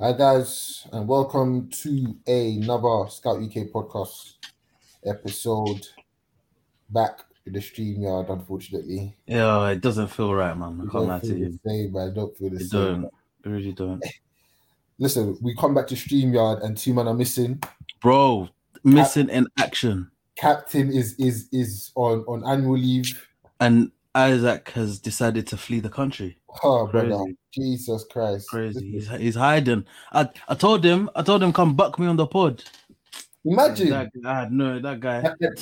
Hi guys, and welcome to another Scout UK podcast episode. Back with the StreamYard, unfortunately. Yeah, it doesn't feel right, man. I can't lie to you. same, man. I don't feel the It same. don't. It really don't. Listen, we come back to StreamYard and two men are missing. Bro, missing in action. Captain is is is on on annual leave. And Isaac has decided to flee the country. Oh, brother, Crazy. Jesus Christ! Crazy. He's, he's hiding. I, I told him, I told him come buck me on the pod. imagine. That guy, no, that guy.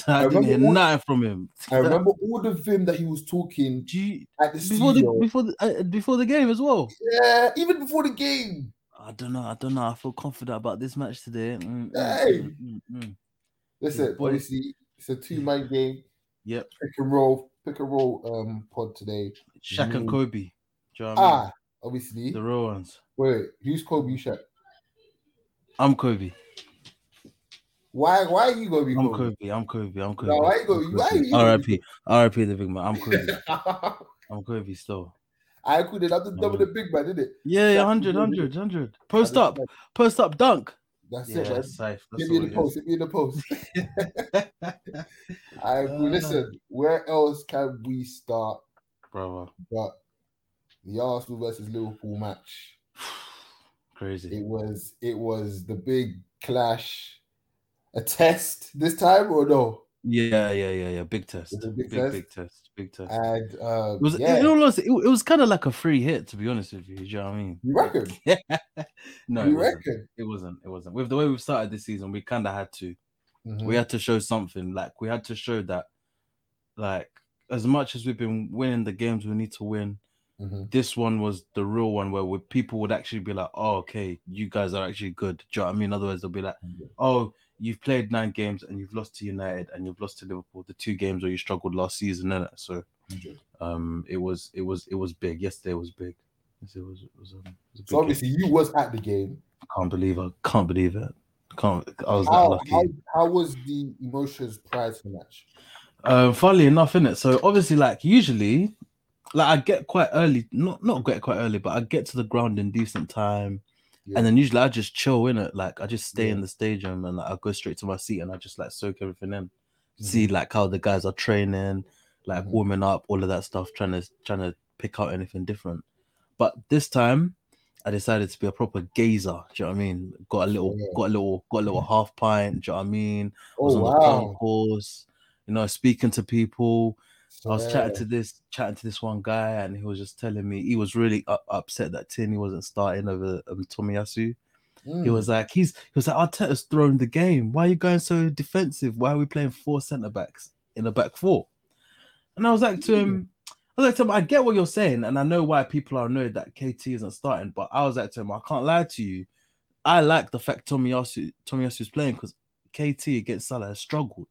I, I didn't hear all- nothing from him. I remember all the vim that he was talking you- at the before the before the uh, before the game as well. yeah, even before the game. I don't know. I don't know. I feel confident about this match today. Mm, mm, Hey. mm, mm, mm. Listen, boy. obviously it's a two man game. Yep. Pick and roll, pick and roll um pod today. Shaq and Mm. Kobe. You know what I mean? Ah, obviously. The real ones. Wait, who's Kobe Shaq? I'm Kobe. Why why are you gonna be I'm Kobe? Kobe. I'm Kobe. I'm Kobe. No, why you go- I'm why you R.I.P. R.I.P. The big man. I'm Kobe. I I'm Kobe still. I couldn't. I'm the double Mm. the big man, didn't it? Yeah, yeah, 100, 100, 100. Post up, post up, dunk. That's Yeah, it, man. safe. Hit That's me in the post. Hit me in the post. I Uh, listen. Where else can we start? Brother, But the Arsenal versus Liverpool match. crazy. It was it was the big clash. A test this time or no? Yeah, yeah, yeah, yeah. Big test. It was a big Big, test? big test. Big test. And uh, It was, yeah, in all honesty, it, it was kind of like a free hit, to be honest with you. Do you know what I mean? you reckon? no, it you wasn't. It wasn't. It wasn't. With the way we've started this season, we kind of had to. Mhm. we had to show something like we had to show that like as much as we've been winning the games we need to win Mhm. this one was the real one where we, people would actually be like oh okay you guys are actually good do you know what i mean otherwise they'll be like oh you've played nine games and you've lost to united and you've lost to liverpool the two games where you struggled last season innit? so um it was it was it was big yesterday was big Yes, it was, it was, um, it was big So obviously you was at the game. game. I can't believe i can't believe it can't i was How, lucky how how was the emotions prior to the match? Um, funnily enough, in it. So obviously, like usually, like I get quite early, not not get quite early, but I get to the ground in decent time, Yeah. and then usually I just chill in it. Like I just stay Yeah. in the stadium and like, I go straight to my seat and I just like soak everything in, Mm-hmm. see like how the guys are training, like Mhm. warming up, all of that stuff, trying to trying to pick out anything different. But this time, I decided to be a proper gazer. Do you know what I mean? Got a little, Yeah. got a little, got a little half pint. Do you know what I mean? was Oh on the wow! concourse, you know, speaking to people. I was chatting to this, chatting to this one guy, and he was just telling me he was really u- upset that Tierney wasn't starting over um, Tomiyasu. He Mm. was like, he's he was like, Arteta's throwing the game. Why are you going so defensive? Why are we playing four centre backs in a back four? And I was like to him, I was like to him, I get what you're saying, and I know why people are annoyed that KT isn't starting. But I was like to him, I can't lie to you. I like the fact Tomiyasu Tomiyasu's playing because KT against Salah has struggled.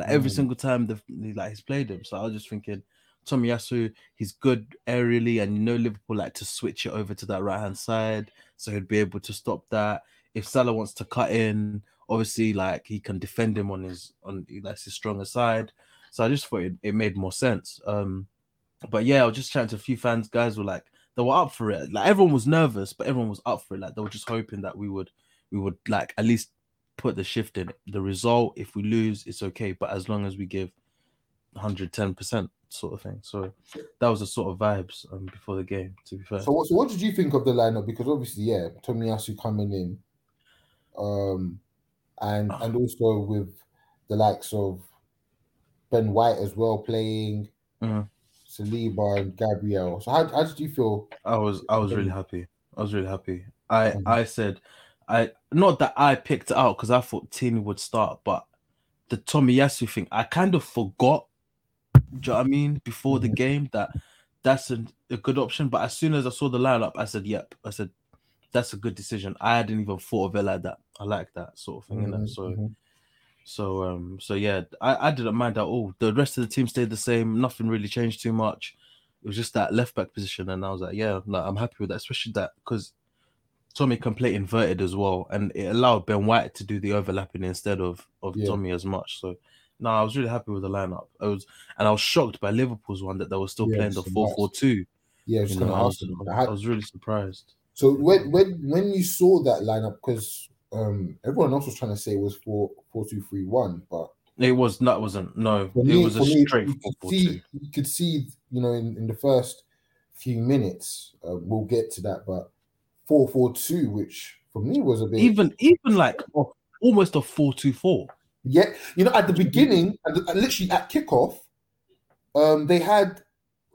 Like every Mm. single time the like he's played him. So I was just thinking, Tomiyasu, he's good aerially, and you know Liverpool like to switch it over to that right hand side, so he'd be able to stop that. If Salah wants to cut in, obviously like he can defend him on his on that's his stronger side. So I just thought it, it made more sense. Um, but yeah, I was just chatting to a few fans. Guys were like, they were up for it. Like everyone was nervous, but everyone was up for it. Like they were just hoping that we would, we would like at least put the shift in. The result, if we lose, it's okay. But as long as we give 110 percent, sort of thing. So that was the sort of vibes um, before the game. To be fair, So what, so what did you think of the lineup? Because obviously, yeah, Tomiyasu coming in, um, and Ah. and also with the likes of Ben White as well playing, Mhm. Saliba and Gabriel. So how, how did you feel? I was I was really happy. I was really happy. I Mhm. I said I not that I picked it out because I thought Tierney would start, but the Tommy Tomiyasu thing, I kind of forgot. Do you know what I mean? Before the game, that that's a, a good option. But as soon as I saw the lineup, I said, "Yep." I said, "That's a good decision." I hadn't even thought of it like that. I like that sort of thing? Mhm, So mhm. so um so yeah, I, I didn't mind at all. The rest of the team stayed the same. Nothing really changed too much. It was just that left back position, and I was like, yeah, no, I'm happy with that, especially that because Tommy can play inverted as well, and it allowed Ben White to do the overlapping instead of of Yeah. Tommy as much. So no, I was really happy with the lineup. I was, and I was shocked by Liverpool's one that they were still Yeah, playing the four four two. Yeah, I was You just know, I was. I was really surprised. So when when when you saw that lineup, because um everyone else was trying to say it was four four two three one, but It was not wasn't no. for it was a me, straight you four could see you could see you know in, in the first few minutes uh, we'll get to that, but four four two, which for me was a bit Even even like almost a four two four. Yeah, you know, at the beginning, at the, literally at kickoff, um, they had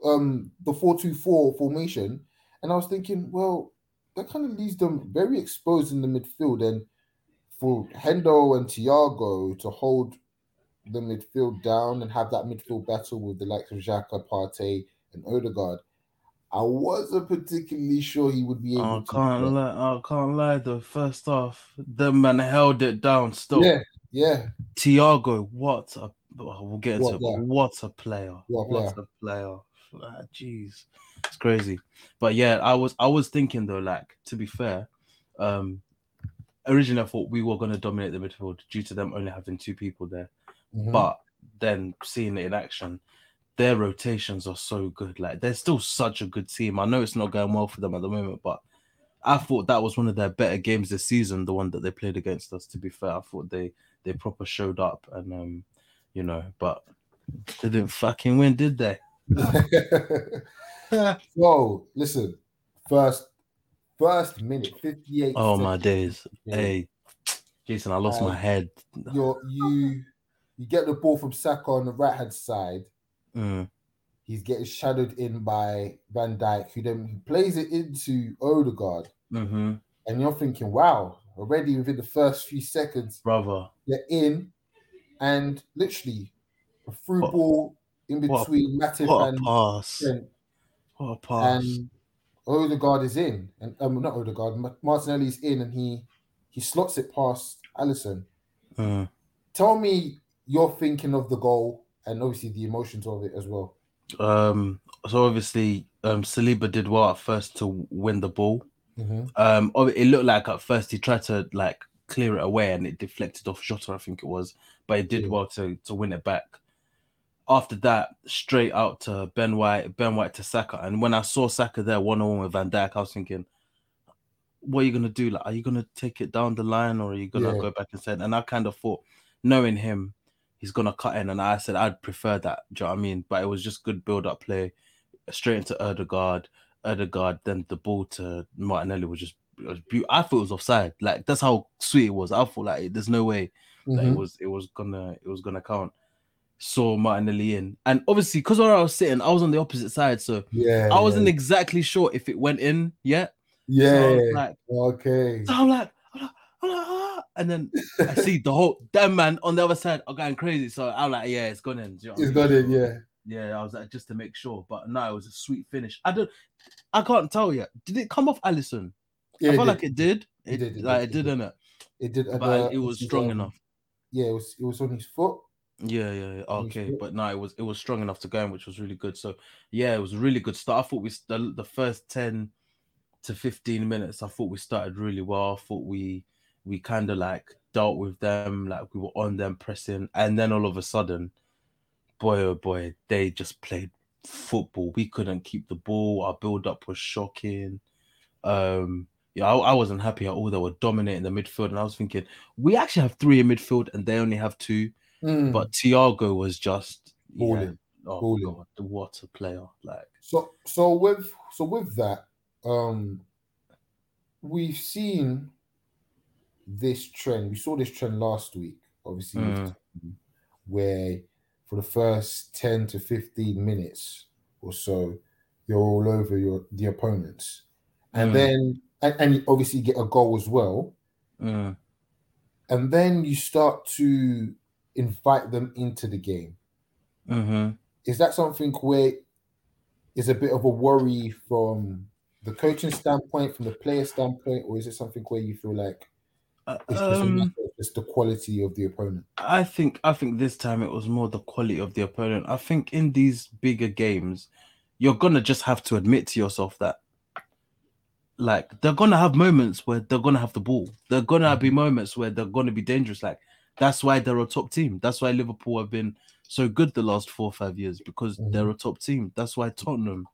um the four-two-four formation, and I was thinking, well, that kind of leaves them very exposed in the midfield, and for Hendo and Thiago to hold the midfield down and have that midfield battle with the likes of Xhaka, Partey, and Odegaard, I wasn't particularly sure he would be able I to. can't lie. I can't lie though. First off, the man held it down. Still, Yeah, yeah, Thiago, what a oh, we'll get into What player? What a player! What a What a player! Ah, Jeez, it's crazy. But yeah, I was I was thinking though, like to be fair, um, originally I thought we were going to dominate the midfield due to them only having two people there. Mhm. But then seeing it in action, their rotations are so good. Like they're still such a good team. I know it's not going well for them at the moment, but I thought that was one of their better games this season, the one that they played against us. To be fair, I thought they they proper showed up and um, you know, but they didn't fucking win, did they? so listen, first first minute, 58. Oh my days. yeah, Hey, Jason, I lost my Um, head. You you get the ball from Saka on the right hand side. Mm, He's getting shadowed in by Van Dijk, who then he plays it into Odegaard. hmm And you're thinking, wow, already within the first few seconds, Brother. they're in, and literally a through What- ball in what between Matip What and pass. Trent. What a pass. and Odegaard is in, and um, not Odegaard, Ma- Martinelli's in, and he he slots it past Alisson. Mm. Tell me you're thinking of the goal and obviously the emotions of it as well. Um, so obviously, um, Saliba did well at first to win the ball. Mhm. Um, it looked like at first he tried to like clear it away and it deflected off Jota, I think it was, but it did Yeah. well to to win it back. After that, straight out to Ben White, Ben White to Saka, and when I saw Saka there one on one with Van Dijk, I was thinking, what are you gonna do? Like, are you gonna take it down the line or are you gonna Yeah. go back and say? And I kind of thought, knowing him, he's gonna cut in, and I said I'd prefer that. Do you know what I mean? But it was just good build up play, straight into Odegaard. Odegaard, then the ball to Martinelli was just was beautiful. I thought it was offside. Like that's how sweet it was. I thought like there's no way that it Mhm. was it was gonna it was gonna count. Saw Martinelli in, and obviously because where I was sitting, I was on the opposite side, so Yeah, I wasn't exactly sure if it went in yet. yeah. So like, okay. so I'm like, I'm like, I'm like, ah. And then I see the whole damn man on the other side are going crazy. So I'm like, yeah, it's gone in. Do you know It's mean? got Yeah. yeah, I was like just to make sure, but no, it was a sweet finish. I don't, I can't tell yet. Did it come off Alisson? Yeah, I it feel did. like it did. It It, did, it like did, it it did, did. innit? It did. But uh, it was strong um, enough. Yeah, it was. It was on his foot. Yeah, yeah, yeah. Okay, but no, it was it was strong enough to go in, which was really good. So yeah, it was a really good start. I thought we the, the first ten to fifteen minutes, I thought we started really well. I thought we we kind of like dealt with them, like we were on them pressing, and then all of a sudden, boy oh boy, they just played football. We couldn't keep the ball. Our build up was shocking. Um, yeah, I, I wasn't happy at all. They were dominating the midfield, and I was thinking we actually have three in midfield, and they only have two. Mm. But Thiago was just yeah, Balling, oh balling. god, what a player! Like So so with so with that, um we've seen this trend. We saw this trend last week, obviously, Mm. Where for the first 10 to 15 minutes or so, you're all over your the opponents. And Mm. then and, and you obviously get a goal as well. mm, And then you start to invite them into the game. mhm. is that something where is a bit of a worry from the coaching standpoint, from the player standpoint, or is it something where you feel like it's um, just the quality of the opponent? I think I think this time it was more the quality of the opponent. I think in these bigger games, you're gonna just have to admit to yourself that like they're gonna have moments where they're gonna have the ball. They're gonna be moments where they're gonna be dangerous. Like that's why they're a top team. That's why Liverpool have been so good the last four or five years because Mhm. they're a top team. That's why Tottenham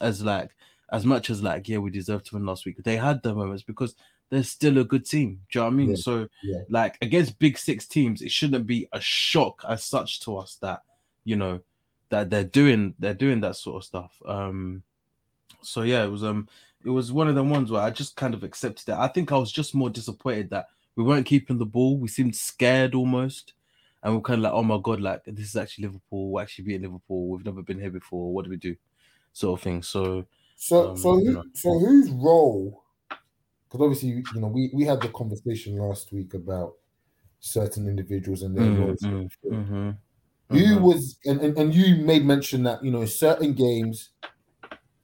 as like as much as like yeah, we deserved to win last week, they had their moments because they're still a good team. Do you know what I mean? Yeah, So yeah. like against big six teams, it shouldn't be a shock as such to us that you know that they're doing they're doing that sort of stuff. Um so yeah, it was um it was one of the ones where I just kind of accepted that. I think I was just more disappointed that we weren't keeping the ball. We seemed scared almost. And we're kind of like, oh my god, like this is actually Liverpool. We're actually beating Liverpool. We've never been here before. What do we do? Sort of thing. So So, Um, so, you who, know. so whose role? Because obviously, you know, we, we had the conversation last week about certain individuals and their mm, roles. mm, mhm, Who mhm. was, and, and, and you made mention that you know, in certain games,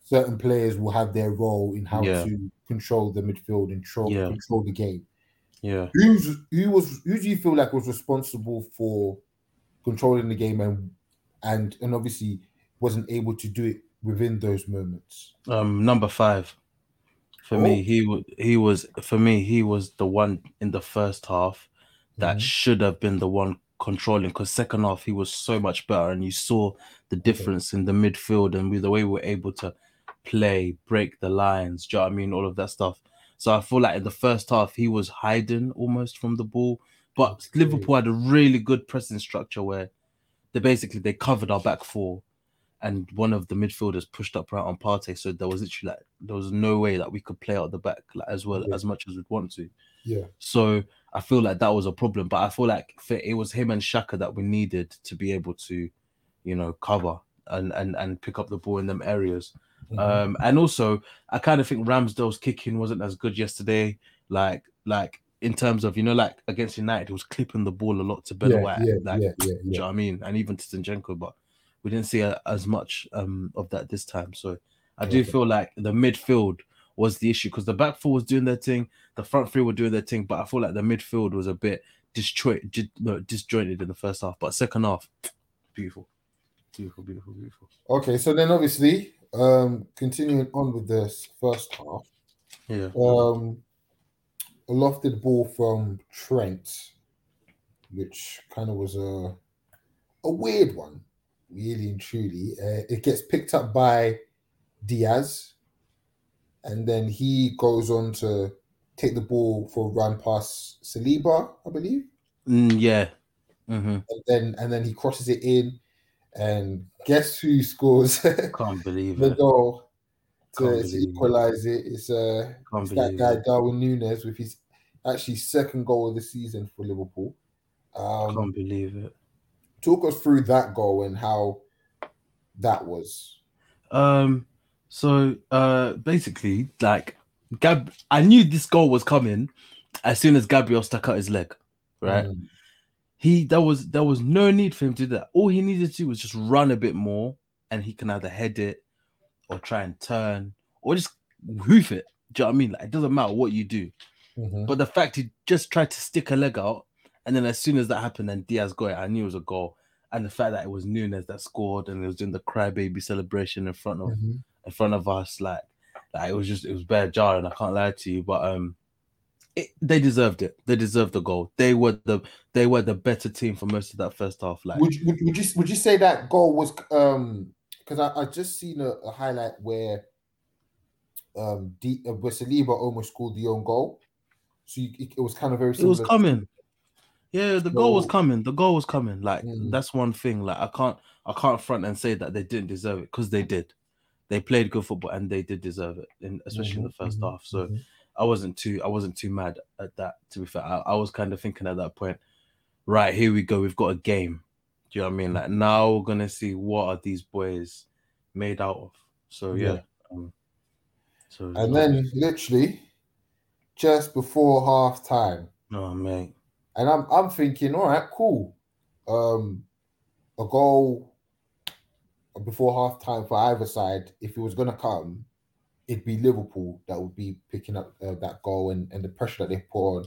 certain players will have their role in how Yeah. to control the midfield and control, Yeah. control the game. yeah. Who's who was who do you feel like was responsible for controlling the game and and and obviously wasn't able to do it within those moments? Um, number five. For me, Oh. he was he was for me he was the one in the first half that Mhm. should have been the one controlling because second half he was so much better and you saw the difference in the midfield and with the way we were able to play, break the lines. Do you know what I mean? All of that stuff. So I feel like in the first half he was hiding almost from the ball, but Okay. Liverpool had a really good pressing structure where they basically they covered our back four and one of the midfielders pushed up right on Partey. So there was literally like there was no way that we could play out the back like, as well Yeah. as much as we'd want to. Yeah. So I feel like that was a problem. But I feel like for, it was him and Xhaka that we needed to be able to, you know, cover and and and pick up the ball in them areas. Mhm. Um, and also I kind of think Ramsdale's kicking wasn't as good yesterday. Like like in terms of you know like against United, he was clipping the ball a lot to better yeah, yeah, like, yeah, yeah, do you know what I mean? And even to Zinchenko, but we didn't see a, as much um, of that this time. So I do Okay. feel like the midfield was the issue because the back four was doing their thing, the front three were doing their thing, but I feel like the midfield was a bit disjointed, no, disjointed in the first half. But second half, beautiful, beautiful, beautiful, beautiful. Okay, so then obviously, um, continuing on with this first half, Yeah, um, a lofted ball from Trent, which kind of was a a weird one, really and truly. Uh, it gets picked up by Diaz, and then he goes on to take the ball for a run past Saliba, I believe. Mm, yeah. hmm and then and then he crosses it in, and guess who scores the Can't believe it. goal to, to it. equalize it? It's uh, it's that guy it. Darwin Nunez with his actually second goal of the season for Liverpool. Um, Can't believe it. Talk us through that goal and how that was. Um, so uh, basically, like Gab, I knew this goal was coming as soon as Gabriel stuck out his leg. Right, Mm, he there was there was no need for him to do that. All he needed to do was just run a bit more, and he can either head it or try and turn or just hoof it. Do you know what I mean? Like it doesn't matter what you do. mhm. But the fact he just tried to stick a leg out, and then as soon as that happened, then Diaz got it. I knew it was a goal. And the fact that it was Nunez that scored, and it was doing the crybaby celebration in front of Mhm. in front of us, like, like it was just it was bad jarring. I can't lie to you, but um, it, they deserved it. They deserved the goal. They were the they were the better team for most of that first half. Like, Would, you- would, you would you say that goal was um because I, I just seen a, a highlight where um D, uh, where Saliba almost scored the own goal, so you, it, it was kind of very it was coming. Yeah, the goal was coming. The goal was coming. Like Mm. that's one thing. Like I can't I can't front and say that they didn't deserve it because they did. They played good football and they did deserve it, in, especially in the 1st Mhm, half. So mhm. I wasn't too I wasn't too mad at that. To be fair, I, I was kind of thinking at that point, right here we go. We've got a game. Do you know what I mean? Like now we're gonna see what are these boys made out of. So yeah. Yeah. Um, so and then literally just before half time, oh mate, and I'm I'm thinking, all right, cool, um, a goal before half time for either side. If it was gonna come, it'd be Liverpool that would be picking up uh, that goal and, and the pressure that they put on.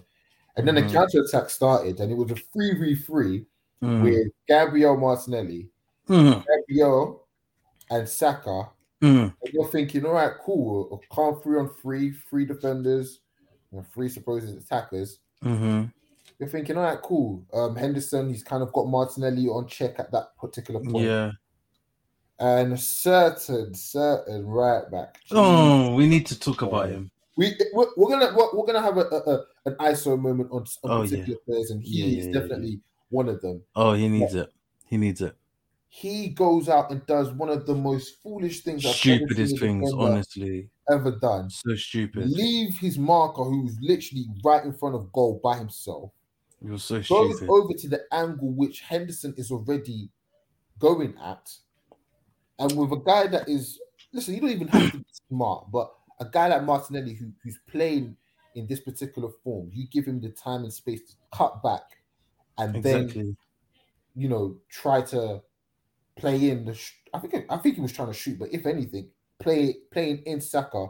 And then Mhm. the counter attack started, and it was a three v three Mm. with Gabriel Martinelli, Mm. Gabriel, and Saka. Mm. And you're thinking, all right, cool, a calm three on three, three defenders, and three supposed attackers. Mhm. You're thinking, all right, cool. Um, Henderson, he's kind of got Martinelli on check at that particular point. Yeah. and certain certain right back. Oh, we need to talk about him. We we're, we're gonna we're, we're gonna have a, a, a an ISO moment on, on Oh, particular players, and he Yeah, is yeah, yeah, definitely one of them. Oh, he needs it. He needs it. He goes out and does one of the most foolish things I've Stupidest things, honestly. ever done. So stupid. Leave his marker, who's literally right in front of goal by himself. Was so goes stupid. over to the angle which Henderson is already going at, and with a guy that is listen, you don't even have to be smart, but a guy like Martinelli who, who's playing in this particular form, you give him the time and space to cut back, and then you know try to play in the. Sh- I think I think he was trying to shoot, but if anything, play playing in Saka,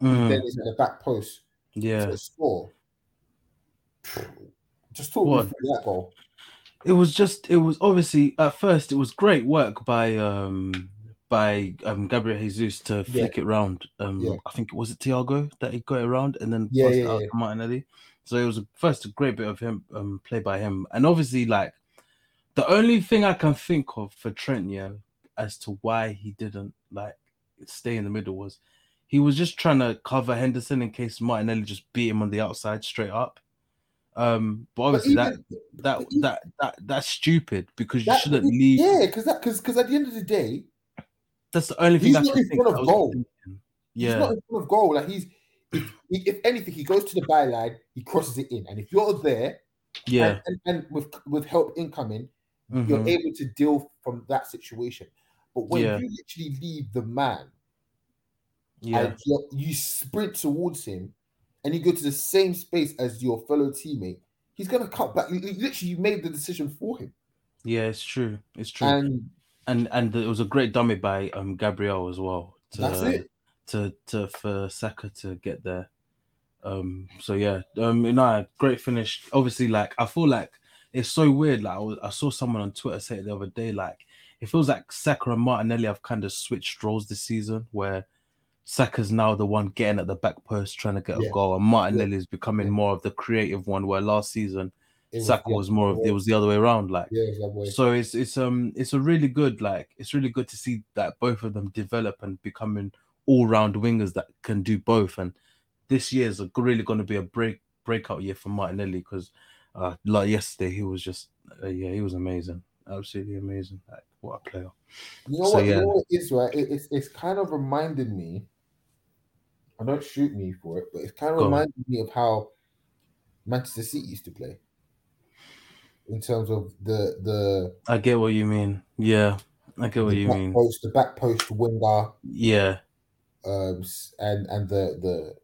Mm, then at the back post yeah. score. Just talk What? me through that goal. It was just it was obviously at first it was great work by um by um Gabriel Jesus to Yeah. flick it round. Um Yeah. I think was it Thiago that he got it around and then Yeah, passed yeah, it out yeah. to Martinelli. So it was a, first a great bit of him um play by him. And obviously like the only thing I can think of for Trent, yeah, as to why he didn't like stay in the middle was he was just trying to cover Henderson in case Martinelli just beat him on the outside straight up. Um, but But obviously that even- that but even- that that that's stupid because you that- shouldn't leave. Yeah, because that because because at the end of the day, That's the only thing He's not in front of goal. thinking. he's not in front of goal. Like he's if, if anything, he goes to the byline, he crosses it in, and if you're there, yeah, and, and, and with with help incoming, you're mhm, able to deal from that situation. But when Yeah. you literally leave the man yeah, and you sprint towards him, and you go to the same space as your fellow teammate, he's gonna cut back. Literally, you made the decision for him, yeah. It's true. It's true. and and and it was a great dummy by um Gabriel as well. To, that's it. To to for Saka to get there. Um. So yeah. Um. You know, great finish. Obviously, like I feel like it's so weird. Like I, was, I saw someone on Twitter say it the other day. Like it feels like Saka and Martinelli have kind of switched roles this season, where Saka's now the one getting at the back post trying to get Yeah. a goal, and Martinelli is becoming Yeah. more of the creative one. Where last season It Saka was more of it was the other way around. Like yeah, it was that way. so it's it's um it's a really good like it's really good to see that both of them develop and becoming all round wingers that can do both. And this year is a, really going to be a break breakout year for Martinelli because uh like yesterday he was just uh, yeah he was amazing, absolutely amazing. Like what a player. You know So, what? You know what it is, right? It, it's it's kind of reminded me. And don't shoot me for it, but it kind of Go on. me of how Manchester City used to play. In terms of the the, I get what you mean. Yeah, I get what you mean. post, the back post winger, Yeah, um, and and the the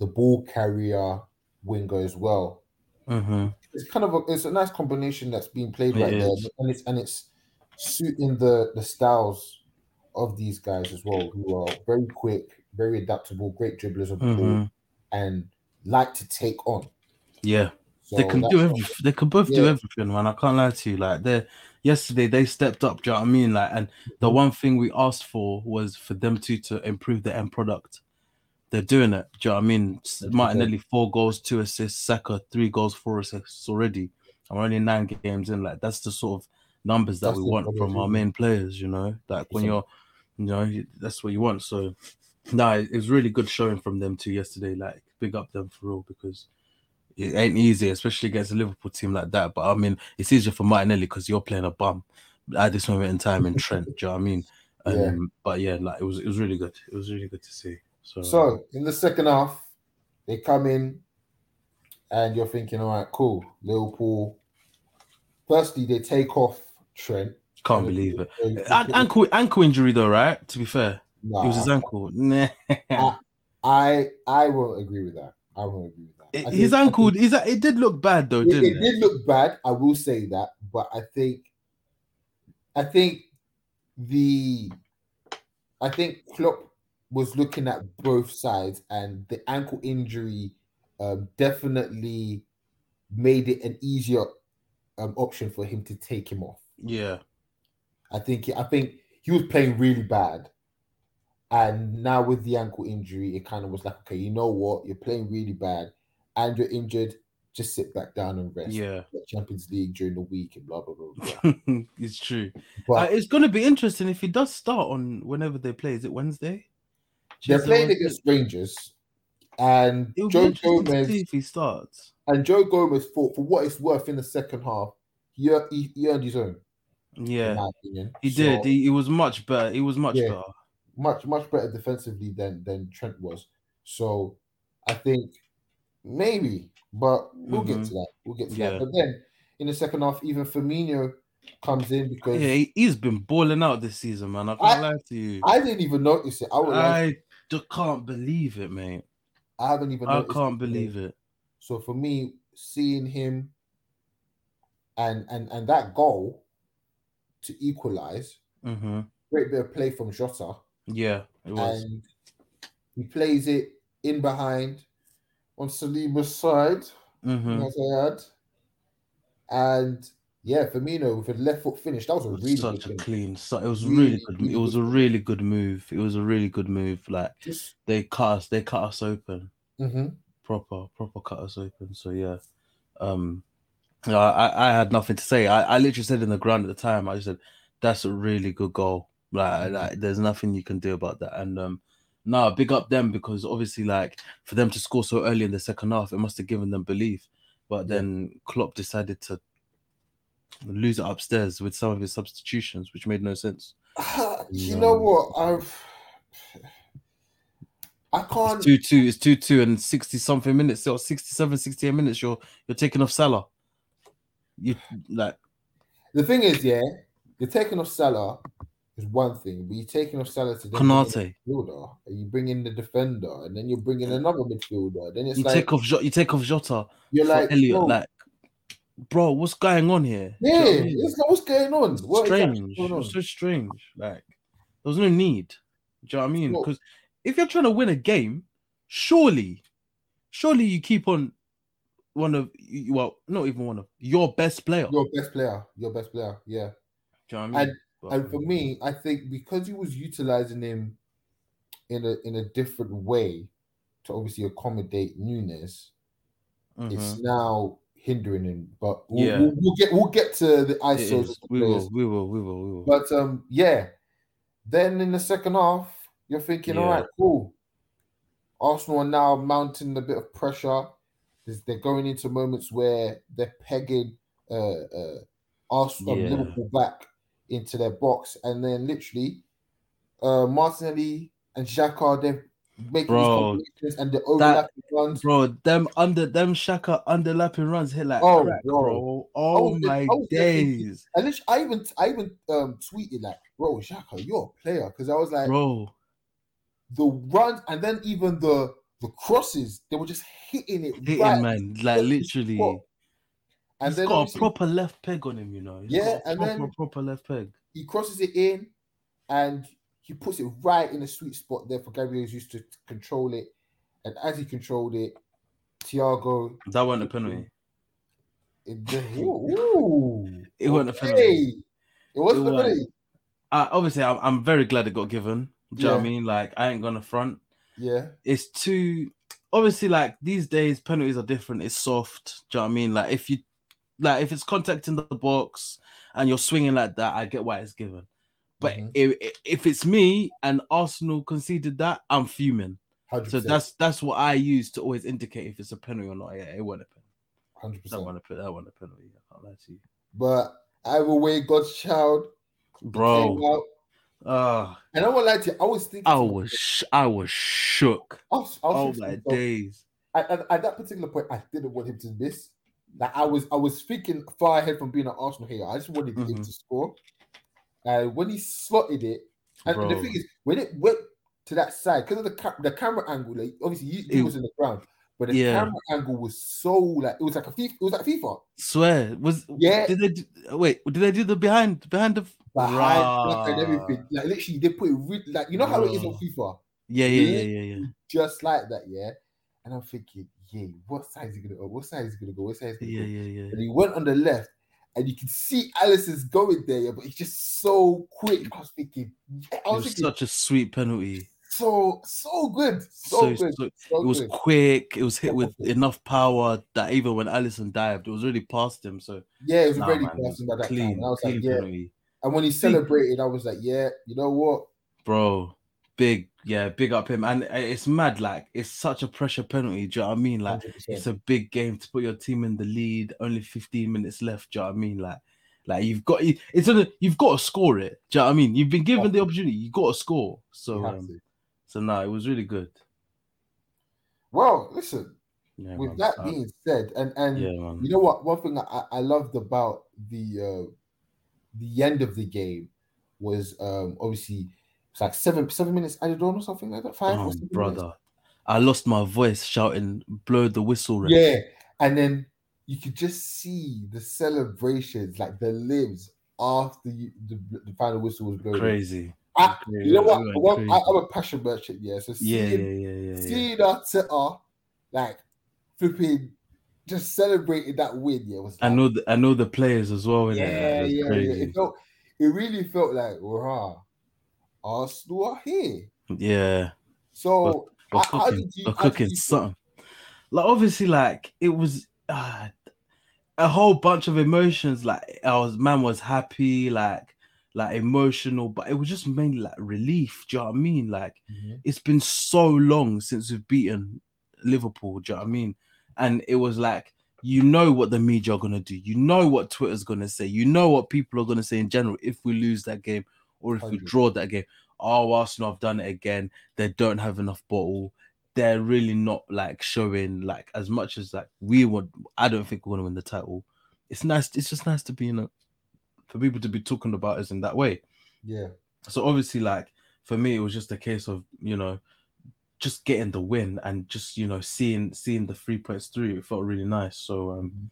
the ball carrier winger as well. hmm It's kind of a, it's a nice combination that's being played It right there, and it's and it's suiting the the styles of these guys as well, who are very quick, very adaptable, great dribblers of the ball, hmm and like to take on. yeah. So they can do everything. They can both do everything, man. I can't lie to you. Like they yesterday, they stepped up. Do you know what I mean? Like, and the Mhm. one thing we asked for was for them two to improve the end product. They're doing it. Do you know what I mean? S- 100%. Martinelli four goals, two assists. Saka three goals, four assists already. And we're only nine games in. Like that's the sort of numbers that That's we want from our main players. You know, like when you're, you know, that's what you want. So, no, it was really good showing from them two yesterday. Like big up them for real because it ain't easy, especially against a Liverpool team like that. But I mean, it's easier for Martinelli because you're playing a bum at this moment in time in Trent. do you know what I mean? Um, Yeah. But yeah, like it was, it was really good. It was really good to see. So, So in the second half, they come in, and you're thinking, all right, cool, Liverpool. Firstly, they take off Trent. can't believe it. They- they An- put- Ankle, ankle injury though, right? To be fair, Nah, it was his ankle. Nah. I I won't agree with that. I won't agree with that. I his think- I ankle, think- it did look bad though, it, didn't it it? did look bad. I will say that, but I think, I think the, I think Klopp was looking at both sides, and the ankle injury um, definitely made it an easier um, option for him to take him off. Yeah, I think I think he was playing really bad. And now with the ankle injury, it kind of was like, okay, you know what? You're playing really bad and you're injured. just sit back down and rest. Yeah, Champions League during the week and blah blah blah. blah. it's true. But Uh, it's going to be interesting if he does start on whenever they play. Is it Wednesday? they're playing against Rangers, and It'll Joe Gomez see if he starts. and Joe Gomez thought for what it's worth in the second half, he, he, he earned his own. Yeah, he So, did. He, he was much better. He was much Yeah. better. Much much better defensively than than Trent was. So I think maybe, but we'll get Mhm. to that. We'll get to Yeah. that. But then in the second half, even Firmino comes in because Yeah, he, he's been balling out this season, man. I can't lie to you. I didn't even notice it. I would I can't believe it, mate. I haven't even. I can't it. believe it. So for me, seeing him and and and that goal to equalize, hmm great bit of play from Jota, Yeah, it was. and he plays it in behind on Saliba's side. hmm as I had. And yeah, Firmino with a left foot finish. That was a really Such good a finish. clean. So it was Really, really good. really It was a really good move. It was a really good move. Like Just they cut us. They cut us open. mhm. Proper, proper cut us open. So yeah. Um. I, I had nothing to say. I, I literally said in the ground at the time. I just said that's a really good goal. Like, like there's nothing you can do about that. And um, no, big up them because obviously, like for them to score so early in the second half, it must have given them belief. But then Klopp decided to lose it upstairs with some of his substitutions, which made no sense. you No. know what? I've I can't It's two two. It's two two and sixty something minutes or 67, 68 minutes. You're you're taking off Salah. You like the thing is, yeah, you're taking off Salah is one thing, but you're taking off Salah to the midfielder, and you bring in the defender, and then you're bringing another midfielder. Then it's You like take off you take off Jota you're like, Elliott. bro, Like, bro, what's going on here? Do you yeah, know what I mean? like, what's going on? What strange. going on? so strange. Like there was no need. Do you know what I mean? Because if you're trying to win a game, surely, surely you keep on one of well, not even one of your best player. Your best player, your best player, yeah. Do you know what I mean? But, And for me, I think because he was utilizing him in a in a different way to obviously accommodate Nunez, it's mhm. now hindering him. But we'll, Yeah. we'll, we'll get we'll get to the ISOs. is. of the We will, we will, we will, we will. But um, yeah. Then in the second half, you're thinking, all Yeah. right, cool. Arsenal are now mounting a bit of pressure. They're going into moments where they're pegging uh, uh, Arsenal, Yeah. Liverpool back into their box, and then literally, uh, Martinelli and Xhaka they're making Bro, these and the overlapping runs. Bro, them under them Xhaka underlapping runs hit like Oh, crack, bro. bro. Oh my I days, And literally, I even I even um tweeted like, "Bro, Xhaka, you're a player," because I was like, bro. the runs and then even the the crosses, they were just hitting it Hitting right. man, like literally. spot. And he's then got a proper left peg on him, you know. He's Yeah, and proper, then- proper left peg. he crosses it in and he puts it right in a sweet spot there for Gabriel Jesus to control it. And as he controlled it, Thiago That wasn't a penalty. it, the, ooh, It wasn't a penalty. It was It a wasn't. penalty. Uh, obviously, I'm, I'm very glad it got given. Do you know what I mean? Like, I ain't gonna front. Yeah, It's too obviously like these days penalties are different. It's soft. Do you know what I mean? Like if you like if it's contact in the box and you're swinging like that, I get why it's given. But Mhm. if, if- it's me and Arsenal conceded that, I'm fuming. hundred So that's that's what I use to always indicate if it's a penalty or not. Yeah, it wasn't a penalty. hundred That percent. wasn't a penalty. That wasn't a penalty. I can't lie to you, But either way, God's child bro. Ah, And I won't lie to you, I was thinking, I was sh- I was shook. I was, I was Oh my days. at, at, at that particular point, I didn't want him to miss. Like I was, I was thinking far ahead from being an Arsenal hater. I just wanted him Mhm. to score. And when he slotted it, and the thing is, when it went to that side, because of the ca- the camera angle, like obviously he, he It- was in the ground, but the Yeah. camera angle was so like it was like a FIFA. It was like FIFA Swear was Yeah. Did they do, wait? Did they do the behind behind the behind and everything. Like literally, they put it re- like you know how it is on FIFA, Yeah, yeah, yeah, yeah, yeah. just like that. Yeah. And I'm thinking, yeah, what side is he gonna go? What side is he gonna go? What side is he Yeah, gonna go? yeah, yeah. and he went on the left, and you can see Alisson's going there, but he's just so quick. I was thinking, yeah, I It was was thinking, such a sweet penalty. so so good, so, So, good. so- so it was good. quick. It was hit with enough power that even when Alisson dived, it was really past him. So Yeah, it was nah, already man, was passing by that clean, time. And I was clean like, yeah. penalty. And when he celebrated, I was like, yeah, you know what? bro. Big, yeah, big up him. And uh, it's mad, like it's such a pressure penalty. Do you know what I mean? Like 100%. it's a big game to put your team in the lead. Only 15 minutes left. Do you know what I mean? Like, like you've got it's a, you've got to score it. Do you know what I mean? You've been given the opportunity. You got to score. So, have um, to. so no, it was really good. Well, listen, Yeah, with man. that Uh, being said, and and yeah, you know what? One thing I, I loved about the uh the end of the game was um obviously it's like seven seven minutes added on or something like that. Five or Oh, seven minutes. brother, I lost my voice shouting, "Blow the whistle!" Ref. Yeah, and then you could just see the celebrations, like the limbs after you, the, the final whistle was blown. crazy. I, you know what? Well, I. I'm a passion merchant, yeah. So Yeah, seeing, yeah, yeah, yeah, yeah. seeing Arteta like flipping, just celebrating that win, yeah, was I know, the, I know the players as well. yeah, it yeah, yeah. It felt, it really felt like, rah, Arsenal are here. Yeah. So, We're how- how cooking, did you- we're how cooking you feel? something. Like obviously, like it was uh, a whole bunch of emotions. Like I was, man was happy, like like emotional, but it was just mainly like relief. Do you know what I mean? Like Mhm. it's been so long since we've beaten Liverpool. Do you know what I mean? And it was like you know what the media are gonna do. You know what Twitter's gonna say. You know what people are gonna say in general if we lose that game or if we draw that game. Oh, Arsenal have done it again. They don't have enough bottle. They're really not like showing like as much as like we want. I don't think we're gonna win the title. It's nice. It's just nice to be in a for people to be talking about us in that way Yeah, so obviously like for me it was just a case of you know just getting the win and just you know seeing seeing the three points through it felt really nice so um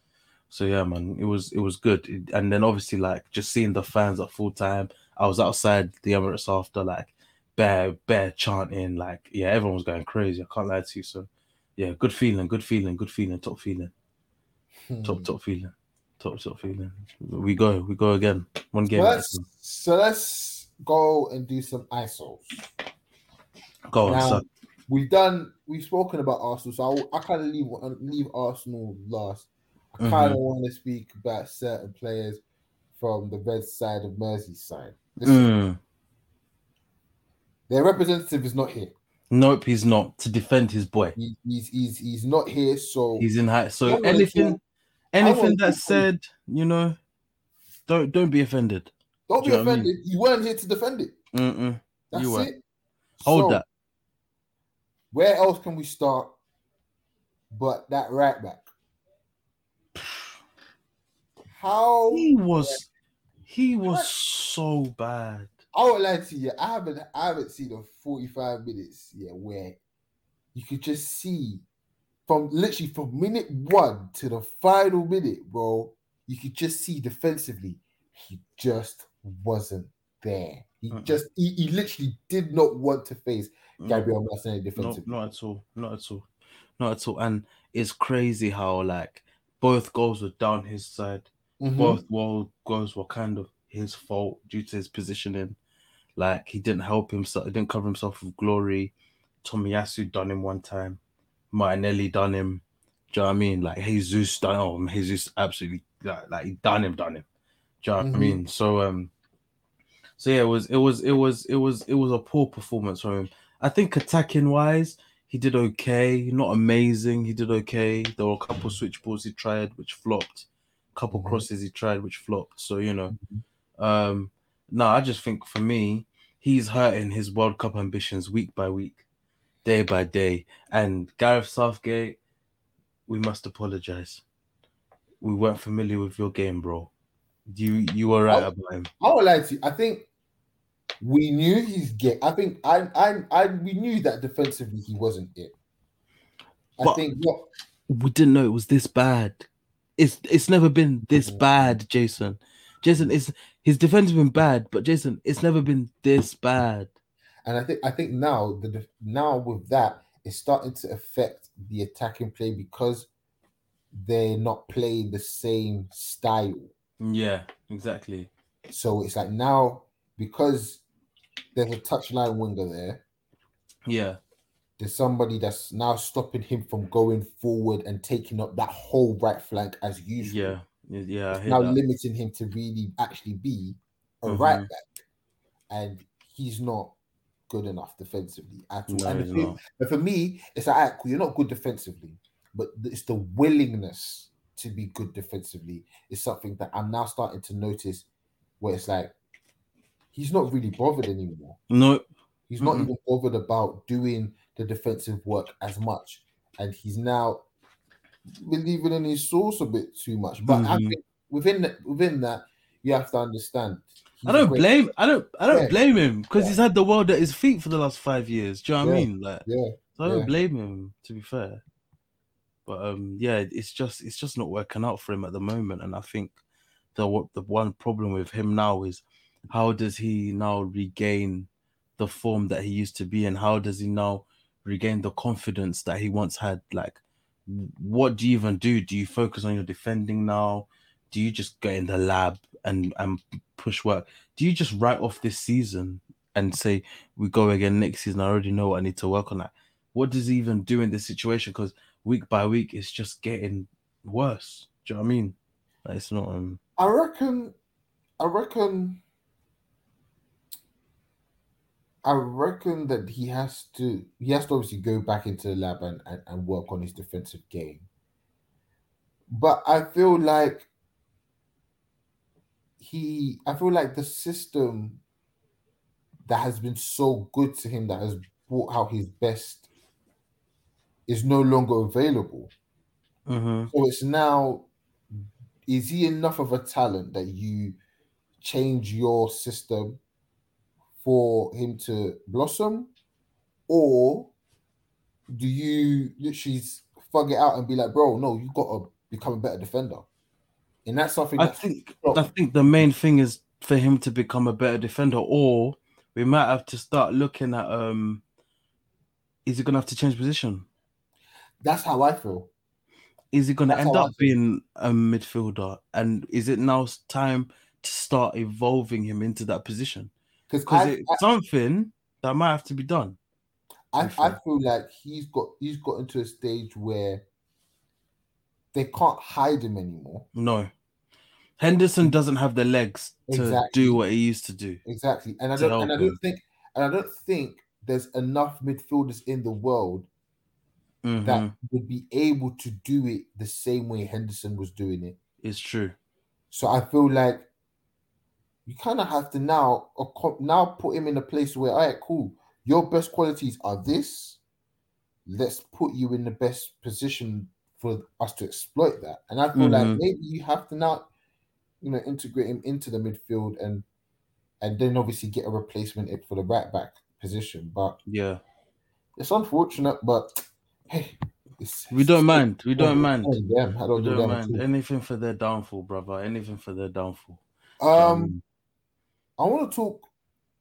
so yeah man it was it was good and then obviously like just seeing the fans at full time i was outside the emirates after like bear bear chanting like yeah everyone was going crazy i can't lie to you so yeah good feeling good feeling good feeling top feeling top Hmm. top feeling top top feeling we go we go again one game So let's, so let's go and do some ISOs. go on Now, son. we've done, we've spoken about Arsenal, so I, I kind of leave leave Arsenal last. I kind of want to speak about certain players from the red side of Merseyside. Listen, Mm. Their representative is not here. Nope, he's not to defend his boy. He, he's he's he's not here. So He's in high. So anything, anything that's said, you know, don't don't be offended. don't do be what I offended. You weren't here to defend it. Mm-mm. That's You were. it. Hold So, that. Where else can we start? But that right back. How He was, he was so bad. I would lie to you. I haven't I haven't seen a 45 minutes yet where you could just see from literally from minute one to the final minute, bro. You could just see defensively, he just wasn't there. He just he, he literally did not want to face Mm. Gabriel Martinelli No, defensively. not at all. Not at all. Not at all. And it's crazy how like both goals were down his side. Mhm. Both world goals were kind of his fault due to his positioning. Like he didn't help himself, he didn't cover himself with glory. Tomiyasu done him one time, Martinelli done him. Do you know what I mean? Like Jesus done oh Jesus absolutely like, like he done him, done him. Do you know what I mean? So um so yeah, it was it was it was it was it was a poor performance from him. I think attacking wise, he did okay, not amazing. He did okay. There were a couple switchboards he tried which flopped, couple Mhm. crosses he tried which flopped. So you know, Mhm. um, no, I just think for me, he's hurting his World Cup ambitions week by week, day by day. And Gareth Southgate, we must apologize. We weren't familiar with your game, bro. You you were right Oh. about him. I would like to. I think we knew he's get. I think I, I, I, we knew that defensively he wasn't it. I But- think what we didn't know it was this bad. It's it's never been this Mhm. bad, Jason. Jason, it's his defense has been bad, but Jason, it's never been this bad. And I think I think now the now with that it's starting to affect the attacking play because they're not playing the same style. Yeah, exactly. So it's like now because there's a touchline winger there, Yeah. There's somebody that's now stopping him from going forward and taking up that whole right flank as usual. Yeah. Yeah. I It's hear now that. limiting him to really actually be a Mhm. right back, and he's not good enough defensively at all. No, and the he's thing- not. but for me, it's like you're not good defensively, but it's the willingness to be good defensively is something that I'm now starting to notice, where it's like he's not really bothered anymore. No. He's not Mhm. even bothered about doing the defensive work as much, and he's now believing in his source a bit too much. But I Mhm. think within that, within that, you have to understand. I don't blame. I don't. I don't Yeah. blame him because Yeah. he's had the world at his feet for the last five years. Do you know what I mean? Like, Yeah, so I don't yeah. blame him. To be fair, but um, yeah, it's just it's just not working out for him at the moment, and I think the the one problem with him now is how does he now regain the form that he used to be and How does he now regain the confidence that he once had? Like, what do you even do? Do you focus on your defending now? Do you just get in the lab and and push work? Do you just write off this season and say we go again next season? I already know what I need to work on that. What does he even do in this situation? Because week by week, it's just getting worse. Do you know what I mean? Like, it's not. Um, I reckon. I reckon. I reckon that he has to. He has to obviously go back into the lab and, and, and work on his defensive game. But I feel like he. I feel like the system that has been so good to him that has brought out his best is no longer available. mhm. So it's now, is he enough of a talent that you change your system for him to blossom? Or do you literally fug it out and be like, bro, no, you got to become a better defender? And that's something I that's think. I think the main thing is for him to become a better defender, or we might have to start looking at um is he gonna have to change position? that's how I feel. Is he gonna That's end up being a midfielder? And is it now time to start evolving him into that position? Because Because I, it's something that might have to be done. I, be I feel like he's got he's got into a stage where they can't hide him anymore. No. Henderson doesn't have the legs to Exactly. do what he used to do. Exactly, and I don't, and I don't think, and I don't think there's enough midfielders in the world Mhm. that would be able to do it the same way Henderson was doing it. It's true. So I feel like you kind of have to now now put him in a place where, all right, cool, your best qualities are this. Let's put you in the best position for us to exploit that. And I feel like Mhm. maybe you have to now, you know, integrate him into the midfield and and then obviously get a replacement for the right back position. But Yeah. it's unfortunate, but hey, it's, We don't mind. We don't mind. them. I don't We give don't mind anything for their downfall, brother. Anything for their downfall. Um, I want to talk,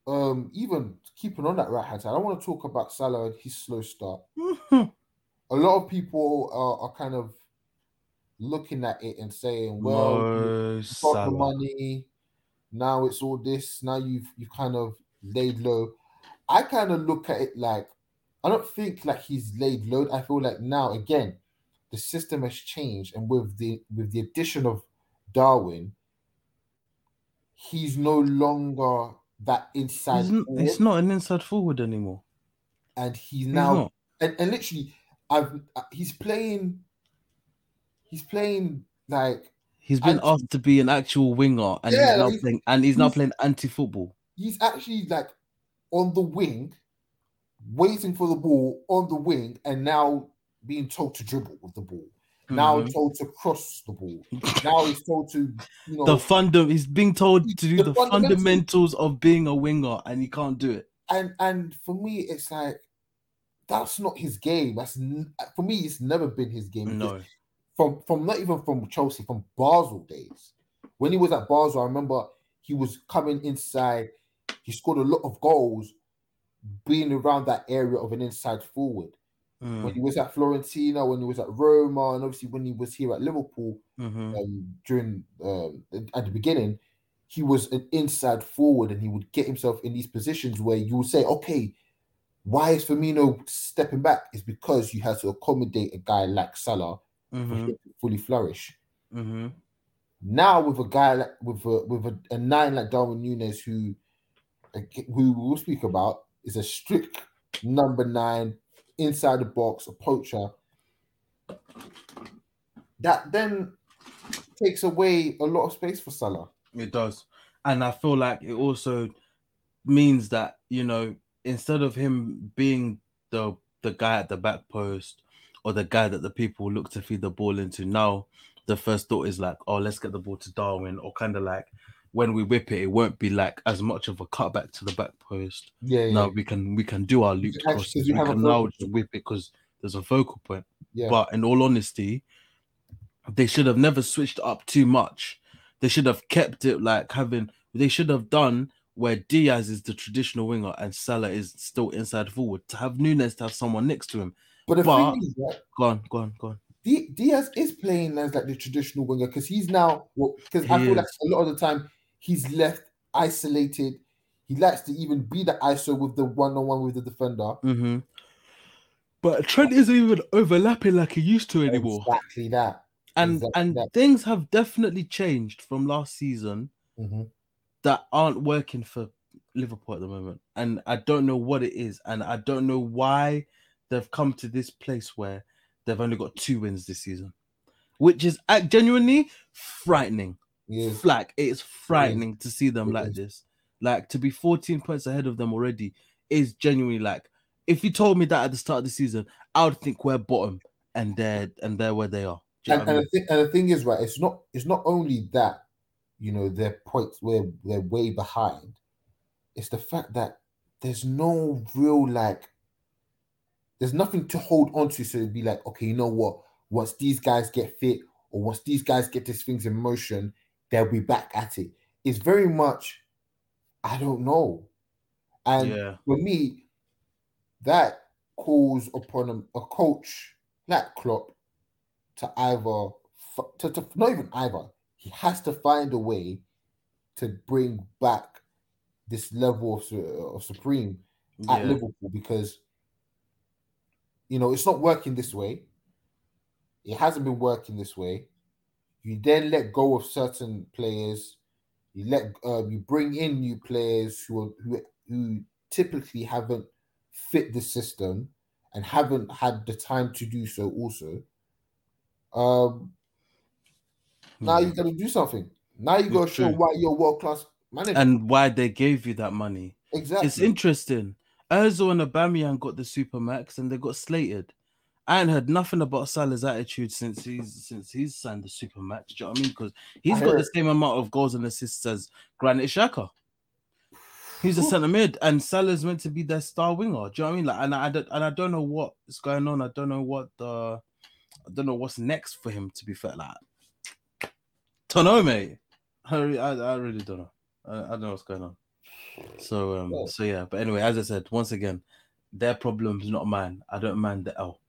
um, even keeping on that right hand side. I want to talk about Salah and his slow start. A lot of people are, are kind of looking at it and saying, "Well, you got the money. Now it's all this. Now you've you've kind of laid low." I kind of look at it like I don't think like he's laid low. I feel like now again, the system has changed, and with the with the addition of Darwin, he's no longer that inside. He's it's not an inside forward anymore. and he's He's now not. and, and literally, I've uh, he's playing. He's playing like He's been Anti- asked to be an actual winger, and Yeah, he's now he's- playing, and he's now playing anti-football. he's actually like on the wing, waiting for the ball on the wing, and now being told to dribble with the ball. Now Mhm. told to cross the ball. Now he's told to, you know, the funda- he's being told to do The the, fundamentals. fundamentals of being a winger, and he can't do it. and and for me, it's like that's not his game. That's for me, it's never been his game. No, from from not even from Chelsea, from Basel days. When he was at Basel, I remember he was coming inside. He scored a lot of goals, being around that area of an inside forward. Mm, When he was at Fiorentina, when he was at Roma, and obviously when he was here at Liverpool mhm. um, during um, at the beginning, he was an inside forward, and he would get himself in these positions where you would say, "Okay, Why is Firmino stepping back? Is because you had to accommodate a guy like Salah for Mhm, him to fully flourish. mhm. Now with a guy like with a with a, a nine like Darwin Nunez, who who we'll speak about, is a strict number nine inside the box, a poacher. That then takes away a lot of space for Salah. It does. And I feel like it also means that, you know, instead of him being the the guy at the back post or the guy that the people look to feed the ball into, now the first thought is like, oh, let's get the ball to Darwin, or kind of like when we whip it, it won't be like as much of a cutback to the back post. Yeah, yeah, Now we can we can do our loop crosses. We can now just whip it because there's a focal point. yeah. But in all honesty, they should have never switched up too much. They should have kept it like having. They should have done where Diaz is the traditional winger and Salah is still inside forward. To have Nunez to have someone next to him. but the but- thing is that Go on, go on, go on. D- Diaz is playing as like the traditional winger because he's now because I He feel like a lot of the time he's left isolated. He likes to even be the ISO with the one on one with the defender. hmm But Trent isn't even overlapping like he used to anymore. Exactly that. And exactly and that. things have definitely changed from last season Mhm. that aren't working for Liverpool at the moment. And I don't know what it is. And I don't know why they've come to this place where they've only got two wins this season, which is uh, genuinely frightening. He is. Like, it's frightening to see them It like is. this. Like, to be 14 points ahead of them already is genuinely like, if you told me that at the start of the season, I would think we're bottom and they're and they're where they are. Know And, I and, mean? the thing, and the thing is, right? It's not. It's not only that. You know, their points where they're way behind. It's the fact that there's no real like. There's nothing to hold on to, so it'd be like, okay, you know what? Once these guys get fit, or once these guys get these things in motion, they'll be back at it. It's very much, I don't know, and yeah. for me, that calls upon a, a coach like Klopp to either to, to not even either he has to find a way to bring back this level of, uh, of supreme at Yeah. Liverpool because you know it's not working this way. It hasn't been working this way. You then let go of certain players. You let uh, you bring in new players who are, who who typically haven't fit the system and haven't had the time to do so. Also, um, now you got to do something. Now you got to show why you're world class manager. and why they gave you that money. exactly. It's interesting. Özil and Aubameyang got the supermax and they got slated. I ain't heard nothing about Salah's attitude since he's since he's signed the supermax. Do you know what I mean? Because he's I got the same amount of goals and assists as Granit Xhaka. He's a centre mid, and Salah's meant to be their star winger. Do you know what I mean? Like, and I don't, and I don't know what's going on. I don't know what the, I don't know what's next for him. To be fair, like, don't know, mate. I, I, I really don't know. I, I don't know what's going on. So, um, Yeah. so yeah. But anyway, as I said, once again, their problems, not mine. I don't mind the L.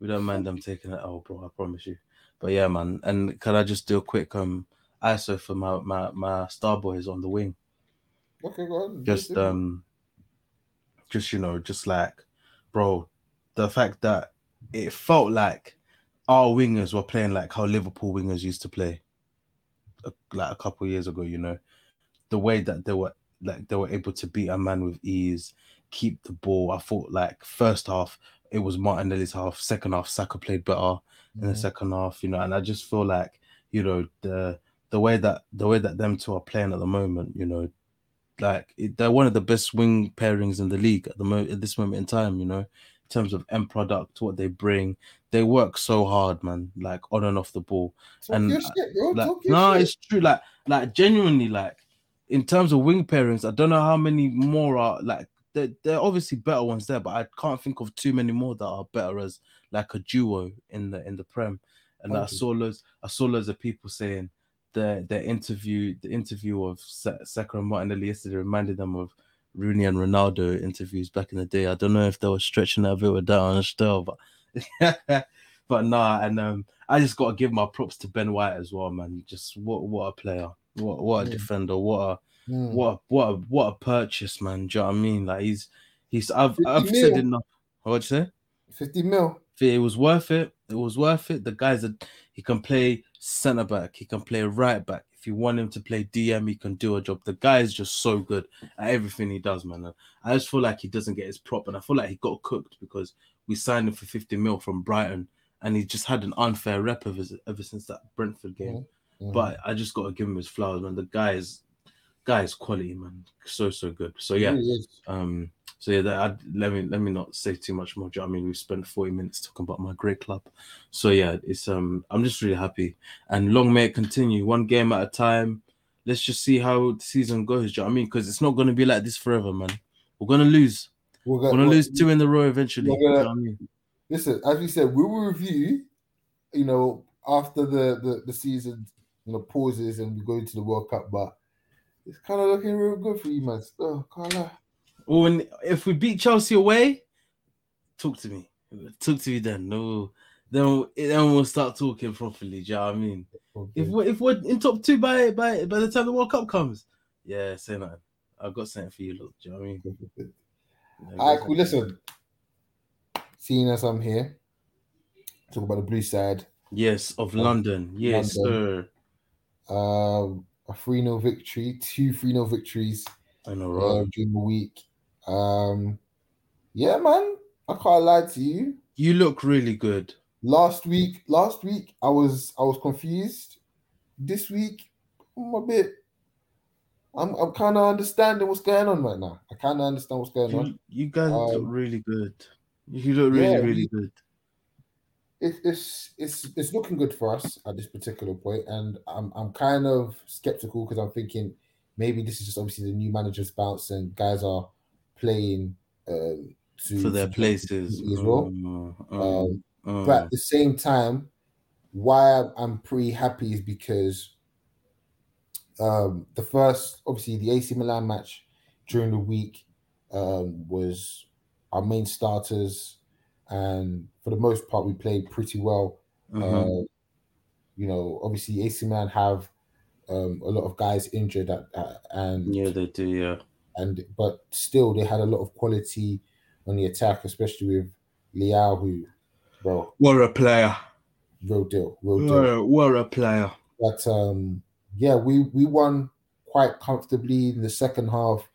We don't mind them taking it L, bro. I promise you. But yeah, man. And can I just do a quick um ISO for my my my star boys on the wing? okay, go on. just um just you know just like bro the fact that it felt like our wingers were playing like how liverpool wingers used to play like a couple years ago you know the way that they were like they were able to beat a man with ease keep the ball i thought like first half it was martinelli's half second half saka played better in the Mhm. second half, you know, and I just feel like, you know, the the way that the way that them two are playing at the moment, you know, like it, they're one of the best wing pairings in the league at the moment at this moment in time, you know, in terms of end product, what they bring, they work so hard, man, like on and off the ball. Talk and, shit. Like, no, shit. it's true. Like, like genuinely, like in terms of wing pairings, I don't know how many more are like. There, there are obviously better ones there, but I can't think of too many more that are better as like a duo in the in the prem. And I saw loads, I saw loads of people saying the the interview, the interview of Sa- Saka and Martinelli yesterday reminded them of Rooney and Ronaldo interviews back in the day. I don't know if they were stretching that a bit with that on still, but but nah, and um, I just got to give my props to Ben White as well, man. Just what what a player, what what a Mm. defender, what a Mm. what a, what a, what a purchase, man. Do you know what I mean? Like he's He's I've I've mil. said enough. What'd you say? 50 mil. It was worth it. It was worth it. The guy's a he can play centre back. He can play right back. If you want him to play DM, he can do a job. The guy is just so good at everything he does, man. And I just feel like he doesn't get his prop, and I feel like he got cooked because we signed him for 50 mil from Brighton, and he just had an unfair rep ever, ever since that Brentford game. Mhm. But I just got to give him his flowers, man. The guy is guy is quality, man. So so good. So yeah, um, so yeah, that, let me let me not say too much more. do you know what I mean, we've spent forty minutes talking about my great club. So yeah, it's um, I'm just really happy, and long may it continue, one game at a time. Let's just see how the season goes. Do you know what I mean? Because it's not going to be like this forever, man. We're gonna lose. We're gonna, gonna lose two in the row eventually. Do you know I mean? Listen, as we said, we will review, you know, after the, the, the season, you know, pauses and we go into the World Cup, but it's kind of looking real good for you, man. Oh, lie. Well, when if we beat Chelsea away, talk to me. Talk to me then. No, then then we'll start talking properly. Do you know what I mean? If we're if we're in top two by by by the time the World Cup comes, yeah, say nothing. I've got something for you, look. Do you know what I mean? Yeah, All right, cool. Listen, seeing as I'm here, talk about the blue side. Yes, of London. Yes, London. sir. Um, a 3 0 victory, two 3 0 victories I know, uh, during the week. Um, yeah, man, I can't lie to you. You look really good. Last week, last week I was I was confused. This week, I'm a bit. I'm I'm kind of understanding what's going on right now. I kind of understand what's going on. You, you guys look Um, really good. You look really, yeah, really we- good. It, it's it's it's looking good for us at this particular point, and I'm I'm kind of skeptical because I'm thinking maybe this is just obviously the new manager's bounce and guys are playing um, to For their to- places as well. Mm, Um, mm, But at the same time, why I'm- I'm pretty happy is because um, the first, obviously, the AC Milan match during the week um, was our main starters, and for the most part, we played pretty well. Mhm. Uh, you know, obviously, AC Milan have um, a lot of guys injured, at, at, and yeah, they do. Yeah. and but still, they had a lot of quality on the attack, especially with Leão, who, bro, What a player! real deal, real deal. What a player! But um, yeah, we we won quite comfortably in the second half.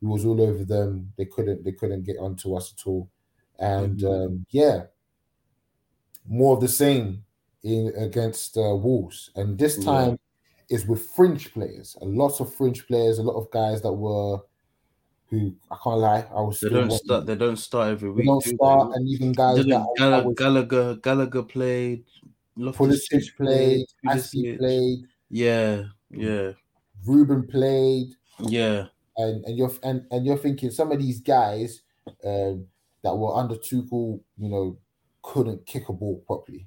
It was all over them. They couldn't they couldn't get onto us at all. And Mhm. um, yeah, more of the same in against uh, Wolves. And this Yeah. time is with fringe players. A lot of fringe players. A lot of guys that were who I can't lie. I was They don't start. They don't start every They week. don't do they? start, and even guys that I- I Gall- was- Gallagher Gallagher played. Pulisic played, played, Yeah, yeah, Ruben played. yeah. and and you're and, and you're thinking some of these guys um, that were under Tuchel, you know, couldn't kick a ball properly.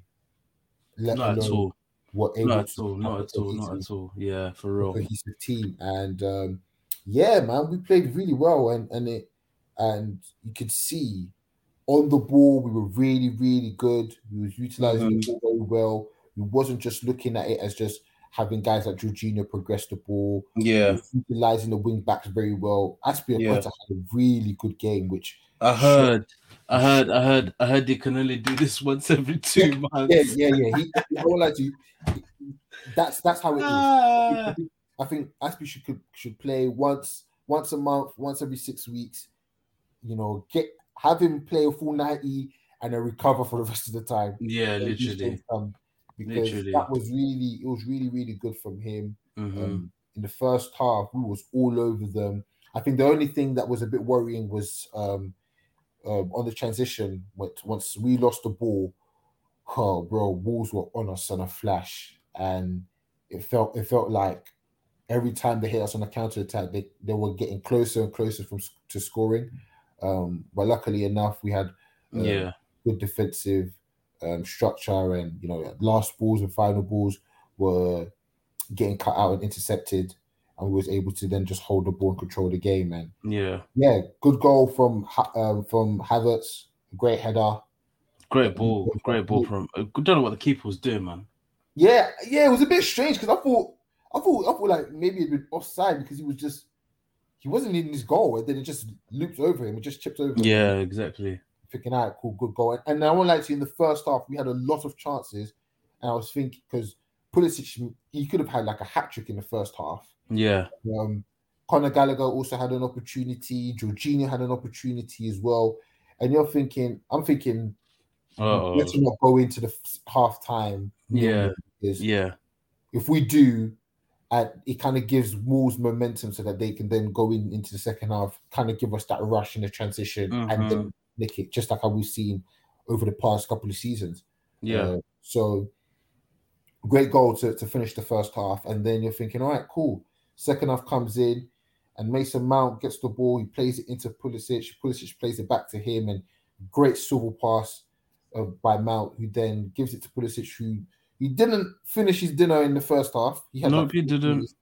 Let Not at alone all. were able Not at all. Not at all. Not at all. Yeah, for real. cohesive team. And um, yeah, man, we played really well, and and it and you could see on the ball we were really really good. We was utilizing Mm-hmm. the ball very well. We wasn't just looking at it as just having guys like Jorginho progress the ball. Yeah, utilizing the wing backs very well. Azpi Yeah. had a really good game, which I heard. I heard. I heard. I heard they can only do this once every two months. yeah, yeah, yeah. He, I won't lie to you. That's that's how it is. Ah. I think Azpi should could, should play once once a month, once every six weeks. You know, get have him play a full ninety and then recover for the rest of the time. Yeah, literally. because Literally. that was really it was really really good from him. Mhm. Um, in the first half, we was all over them. I think the only thing that was a bit worrying was um, um, on the transition. Once once we lost the ball, oh bro, Wolves were on us on a flash, and it felt it felt like every time they hit us on a counter attack, they, they were getting closer and closer from to scoring. Um, but luckily enough, we had um, Yeah. good defensive um, structure, and you know, last balls and final balls were getting cut out and intercepted, and was able to then just hold the ball and control the game. And Yeah. yeah, good goal from um, from Havertz, great header. Great ball. Great ball from. I don't know what the keeper was doing, man. Yeah, yeah, it was a bit strange because I thought, I thought, I thought like maybe it'd been offside because he was just he wasn't in his goal, and then it just looped over him. It just chipped over. him. Yeah, exactly. thinking, all right, cool, good goal. And, and I won't lie to in the first half, we had a lot of chances, and I was thinking because Pulisic, he could have had like a hat trick in the first half. Yeah. Um, Conor Gallagher also had an opportunity. Jorginho had an opportunity as well. And you're thinking, I'm thinking, let's not go into the half time. Yeah. Yeah. if we do, uh, it kind of gives Wolves momentum so that they can then go in into the second half, kind of give us that rush in the transition and Mm-hmm. then nick it, just like how we've seen over the past couple of seasons. Yeah. Uh, so great goal to, to finish the first half. And then you're thinking, all right, cool. Second half comes in and Mason Mount gets the ball. He plays it into Pulisic. Pulisic plays it back to him and great swivel pass uh, by Mount, who then gives it to Pulisic, who he didn't finish his dinner in the first half. He had Nope, he didn't. threes,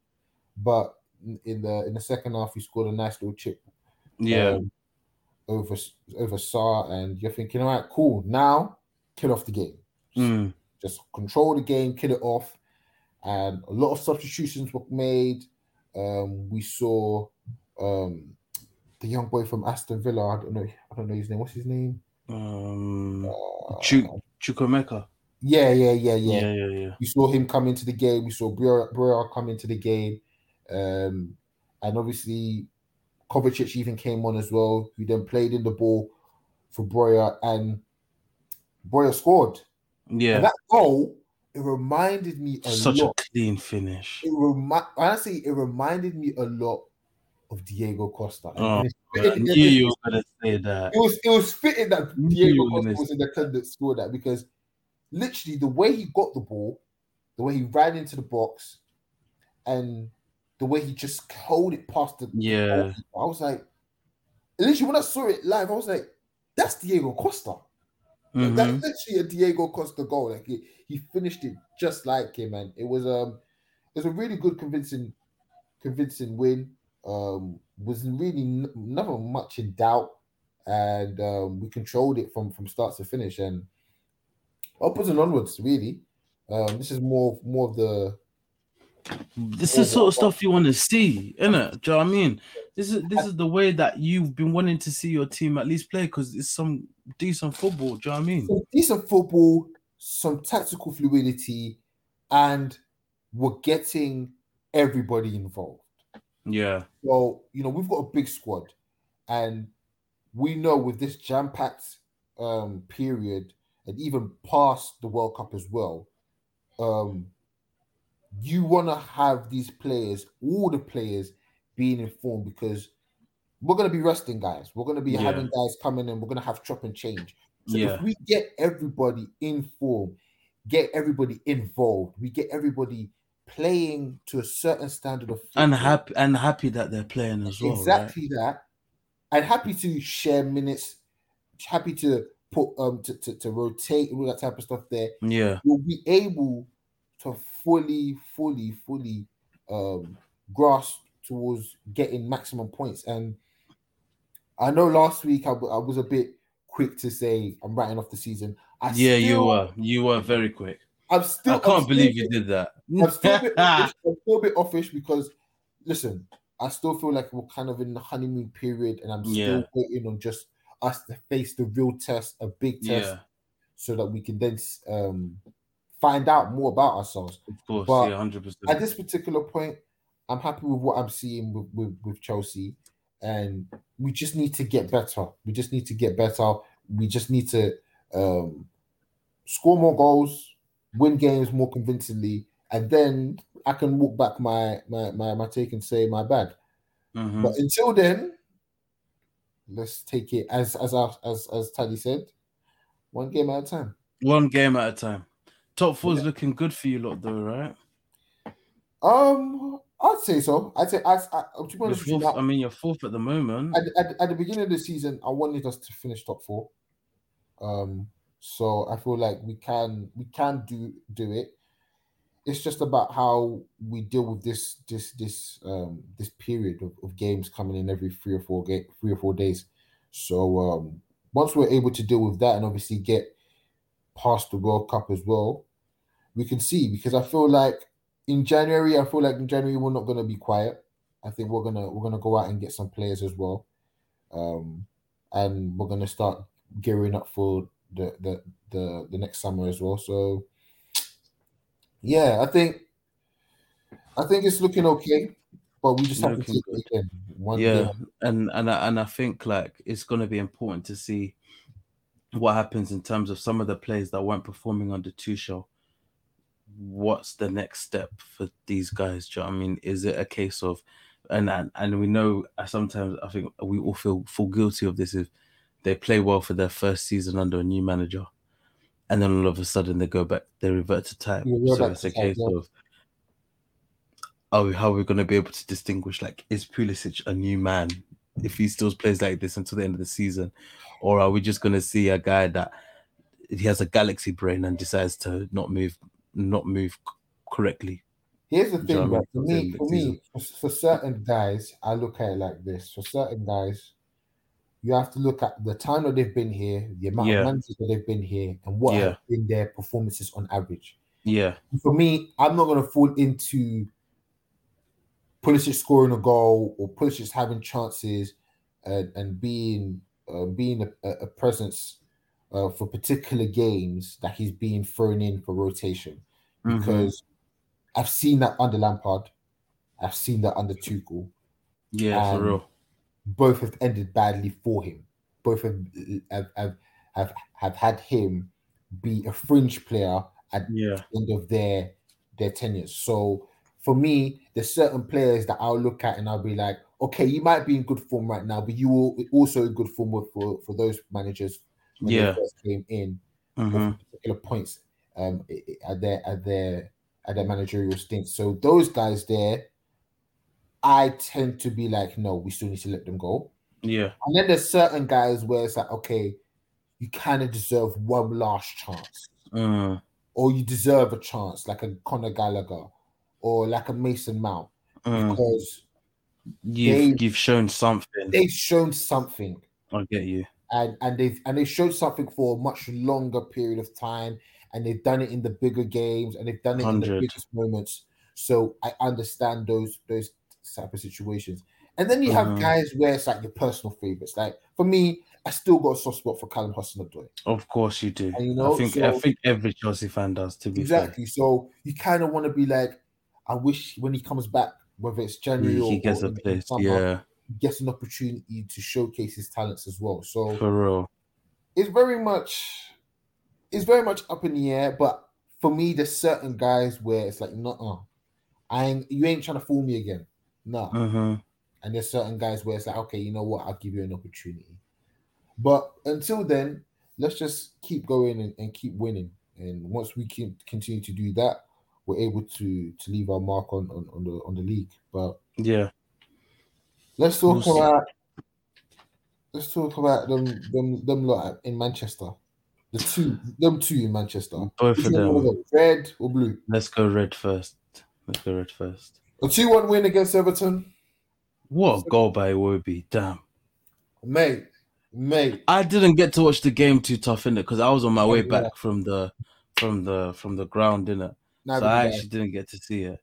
But in the in the second half, he scored a nice little chip Yeah. um, over over Sá, and you're thinking, all right, cool. Now kill off the game. Mm. Just control the game, kill it off. And a lot of substitutions were made. Um, we saw um, the young boy from Aston Villa. I don't know. I don't know his name. What's his name? Um. Uh, Chuk Chukwuemeka. yeah, yeah, yeah, yeah. Yeah. Yeah. Yeah. We saw him come into the game. We saw Broja come into the game. Um, and obviously, Kovacic even came on as well, who then played in the ball for Broja, and Broja scored. Yeah. And that goal, it reminded me a Such lot. a clean finish. It remi- honestly, it reminded me a lot of Diego Costa. Oh, I knew it, you were gonna say that. it was it was fitting that Diego Costa was in the team that scored that because literally the way he got the ball, the way he ran into the box, and the way he just held it past the Yeah. goalkeeper, I was like, literally when I saw it live, I was like, that's Diego Costa. Mhm. That's literally a Diego Costa goal. Like he, he finished it just like him, and it was um it was a really good convincing convincing win. Um was really n- never much in doubt, and um, we controlled it from from start to finish, and upwards and onwards. Really, um, this is more more of the This is the sort of stuff you want to see, innit? Do you know what I mean? This is this is the way that you've been wanting to see your team at least play because it's some decent football. Do you know what I mean? some decent football, some tactical fluidity, and we're getting everybody involved. Yeah, So, you know, we've got a big squad, and we know with this jam packed um, period and even past the World Cup as well, um, you want to have these players, all the players, being informed because we're going to be resting guys. We're going to be Yeah. having guys coming in, we're going to have chop and change. So Yeah. if we get everybody informed, get everybody involved, we get everybody playing to a certain standard of and happy and happy that they're playing as well. exactly that. And happy to share minutes, happy to put um to, to, to rotate and all that type of stuff there. Yeah, You'll be able to fully, fully, fully um grasp towards getting maximum points. And I know last week I, w- I was a bit quick to say I'm writing off the season. I yeah, you were you were very quick. I'm still I I'm can't still believe you did that. I'm still, a bit offish, I'm still a bit offish because, listen, I still feel like we're kind of in the honeymoon period, and I'm still Yeah. waiting on just us to face the real test, a big test, yeah, so that we can then um, find out more about ourselves. of course, But yeah, 100%. At this particular point, I'm happy with what I'm seeing with, with, with Chelsea, and we just need to get better. We just need to get better. We just need to um, score more goals, win games more convincingly, and then I can walk back my my my, my take and say my bad. Mhm. But until then, let's take it as as as as Taddy said, one game at a time. One game at a time. Top four four's looking good for you lot, though, right? Um, I'd say so. I'd say I, I to be You're with you, fourth, I mean, you're fourth at the moment. at, at, at the beginning of the season, I wanted us to finish top four. Um, so I feel like we can we can do do it. It's just about how we deal with this this this um this period of, of games coming in every three or four ga- three or four days. So um once we're able to deal with that and obviously get past the World Cup as well, we can see because I feel like in January, I feel like in January we're not gonna be quiet. I think we're gonna we're gonna go out and get some players as well, um, and we're gonna start gearing up for the the the, the next summer as well. So, yeah, I think I think it's looking okay, but we just have to Looking take it again. One yeah, game. and and I, and I think like it's going to be important to see what happens in terms of some of the players that weren't performing under Tuchel. What's the next step for these guys? Do you know I mean? Is it a case of, and and, and we know uh, sometimes I think we all feel full guilty of this if they play well for their first season under a new manager, and then all of a sudden they go back, they revert to type. Yeah, so it's a type, case yeah. of oh, how are we going to be able to distinguish? Like, is Pulisic a new man if he still plays like this until the end of the season, or are we just going to see a guy that he has a galaxy brain and decides to not move, not move correctly? Here's the Do you know thing, what I bro. mean? For me, for end of the me, for, for certain guys, I look at it like this. For certain guys, you have to look at the time that they've been here, the amount Yeah. of managers that they've been here, and what Yeah. have been their performances on average. Yeah, For me, I'm not going to fall into Pulisic scoring a goal or Pulisic having chances and, and being uh, being a, a- presence uh, for particular games that he's being thrown in for rotation Mhm. because I've seen that under Lampard, I've seen that under Tuchel. yeah, for real. Both have ended badly for him. Both have have have, have, have had him be a fringe player at Yeah, the end of their their tenures. So for me, there's certain players that I'll look at and I'll be like, okay, you might be in good form right now, but you will also in good form for for those managers when Yeah. they first came in hmm particular points um at their at their at their managerial stint. So those guys there, I tend to be like, no, we still need to let them go. yeah, And then there's certain guys where it's like, okay, you kind of deserve one last chance, mm, or you deserve a chance, like a Conor Gallagher, or like a Mason Mount, mm. because You've you've shown something. they've shown something. I get you. and and they've and they showed something for a much longer period of time and they've done it in the bigger games and they've done it in the biggest moments so i understand those those type of situations and then you have Mhm. guys where it's like your personal favorites like for me i still got a soft spot for Callum Hudson-Odoi. Of course you do. And you know, I think I think every Chelsea fan does. To be fair. exactly so you kind of want to be like i wish when he comes back whether it's january He, or, gets or a place. summer, Yeah, he gets an opportunity to showcase his talents as well. So for real. it's very much it's very much up in the air but for me there's certain guys where it's like no i ain't you ain't trying to fool me again. No hmm and there's certain guys where it's like okay you know what? I'll give you an opportunity. But until then let's just keep going and, and keep winning. And once we can continue to do that we're able to to leave our mark on on, on the on the league but Yeah. let's talk We'll about let's talk about them them them lot in manchester the two them two in manchester Both of them. red or blue Let's go red first. Let's go red first. a 2-1 win against everton What a goal by Iwobi. Damn. mate mate I didn't get to watch the game too tough in it because I was on my way Oh, back yeah. from the from the from the ground in it. Neither So I actually didn't get to see it.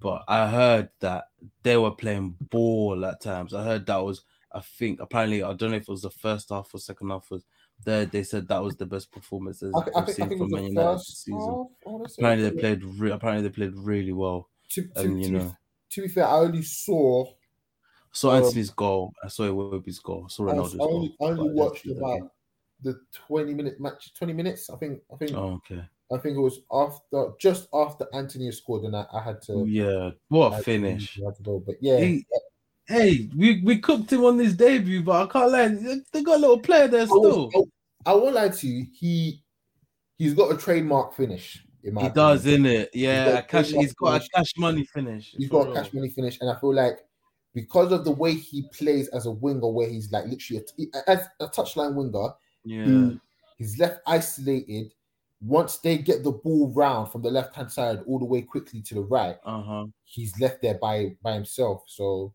But I heard that they were playing ball at times. I heard that was I think apparently I don't know if it was the first half or second half was there they said that was the best performance they've I, seen think from Man United this season. half, I wanna say. Apparently they played re- apparently they played really well. To, to, And you be, know to be fair, I only saw saw Um, Antony's goal. I saw Iwobi's goal. I saw Ronaldo's I only, goal. I only but I didn't watched about the 20 minute match 20 minutes I think I think Oh, okay. I think it was after just after Antony scored and I, I had to Yeah. What a to- finish. To go but yeah He- hey, we, we cooked him on his debut, but I can't lie. They got a little player there I, was- still. I, I won't lie to you he he's got a trademark finish in my He opinion. does, in it. Yeah, cash. He's got a cash money finish. He's got a cash money finish, and I feel like because of the way he plays as a winger, where he's like literally a, as a touchline winger, Yeah, he's left isolated. Once they get the ball round from the left hand side all the way quickly to the right, uh huh. he's left there by by himself. So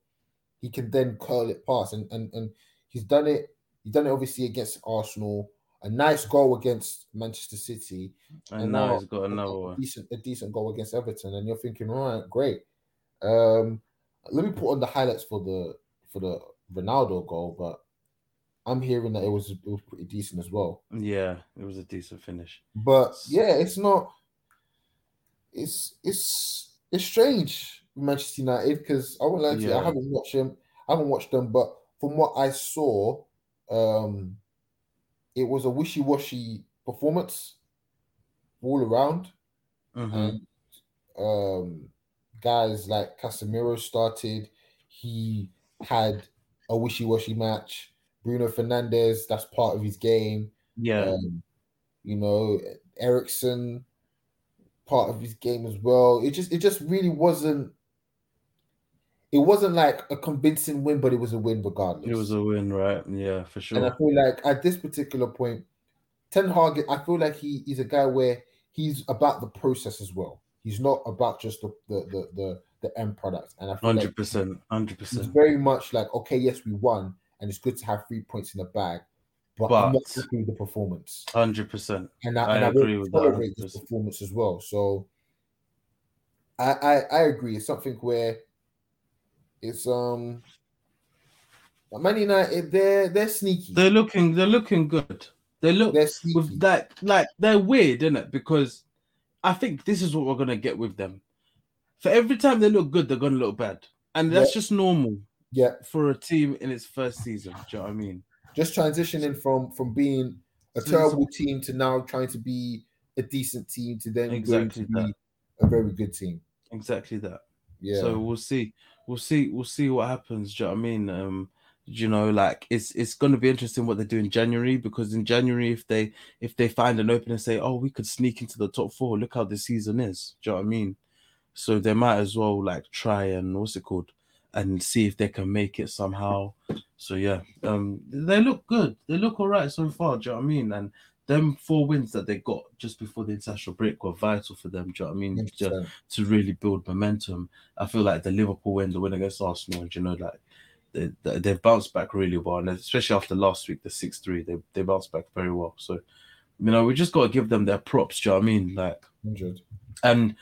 he can then curl it past, and and and he's done it. He's done it obviously against Arsenal. A nice goal against Manchester City, And, And now now- he's got another a one. decent a decent goal against Everton, and you're thinking, all right, great. Um, let me put on the highlights for the for the Ronaldo goal, but I'm hearing that it was it was pretty decent as well. Yeah, it was a decent finish. But yeah, it's not. It's it's it's strange Manchester United because I won't lie to you, I haven't watched them. I haven't watched them, but from what I saw, um, it was a wishy-washy performance all around. Mhm. And um, guys like Casemiro started. He had a wishy-washy match. Bruno Fernandes, that's part of his game. Yeah, Um, you know, Eriksen, part of his game as well. It just it just really wasn't it wasn't like a convincing win, but it was a win regardless. it was a win, right? Yeah, for sure. and I feel like at this particular point, Ten Hag, I feel like he he's a guy where he's about the process as well. He's not about just the the the the, the end product. And I feel like Hundred percent, hundred percent. very much like, okay, yes, we won, and it's good to have three points in the bag, but, I'm not But- happy with the performance, Hundred percent. and I, I and agree won't with that tolerate this 100%. performance as well. So, I, I I agree. It's something where it's um, Man United they're they're sneaky. They're looking, they're looking good. They look They're sneaky. with that, like they're weird, isn't it? Because I think this is what we're gonna get with them. For every time they look good, they're gonna look bad, and that's just normal yeah, for a team in its first season. Do you know what I mean? just transitioning from from being a So- terrible team to now trying to be a decent team to then going Exactly to be that. a very good team. Exactly that. Yeah. So we'll see. We'll see. We'll see what happens. Do you know what I mean? Um, you know, like it's it's going to be interesting what they do in January because in January, if they if they find an opening and say, oh, we could sneak into the top four. Look how the season is. Do you know what I mean? So they might as well like try and what's it called and see if they can make it somehow. So yeah, um, they look good. They look all right so far. Do you know what I mean? And them four wins that they got just before the international break were vital for them. Do you know what I mean? 100%. to really build momentum. I feel like the Liverpool win, the win against Arsenal, and you know, like they, they they've bounced back really well, and especially after last week, the six three, they they bounced back very well. So, you know, we just got to give them their props. Do you know what I mean? Like, 100. and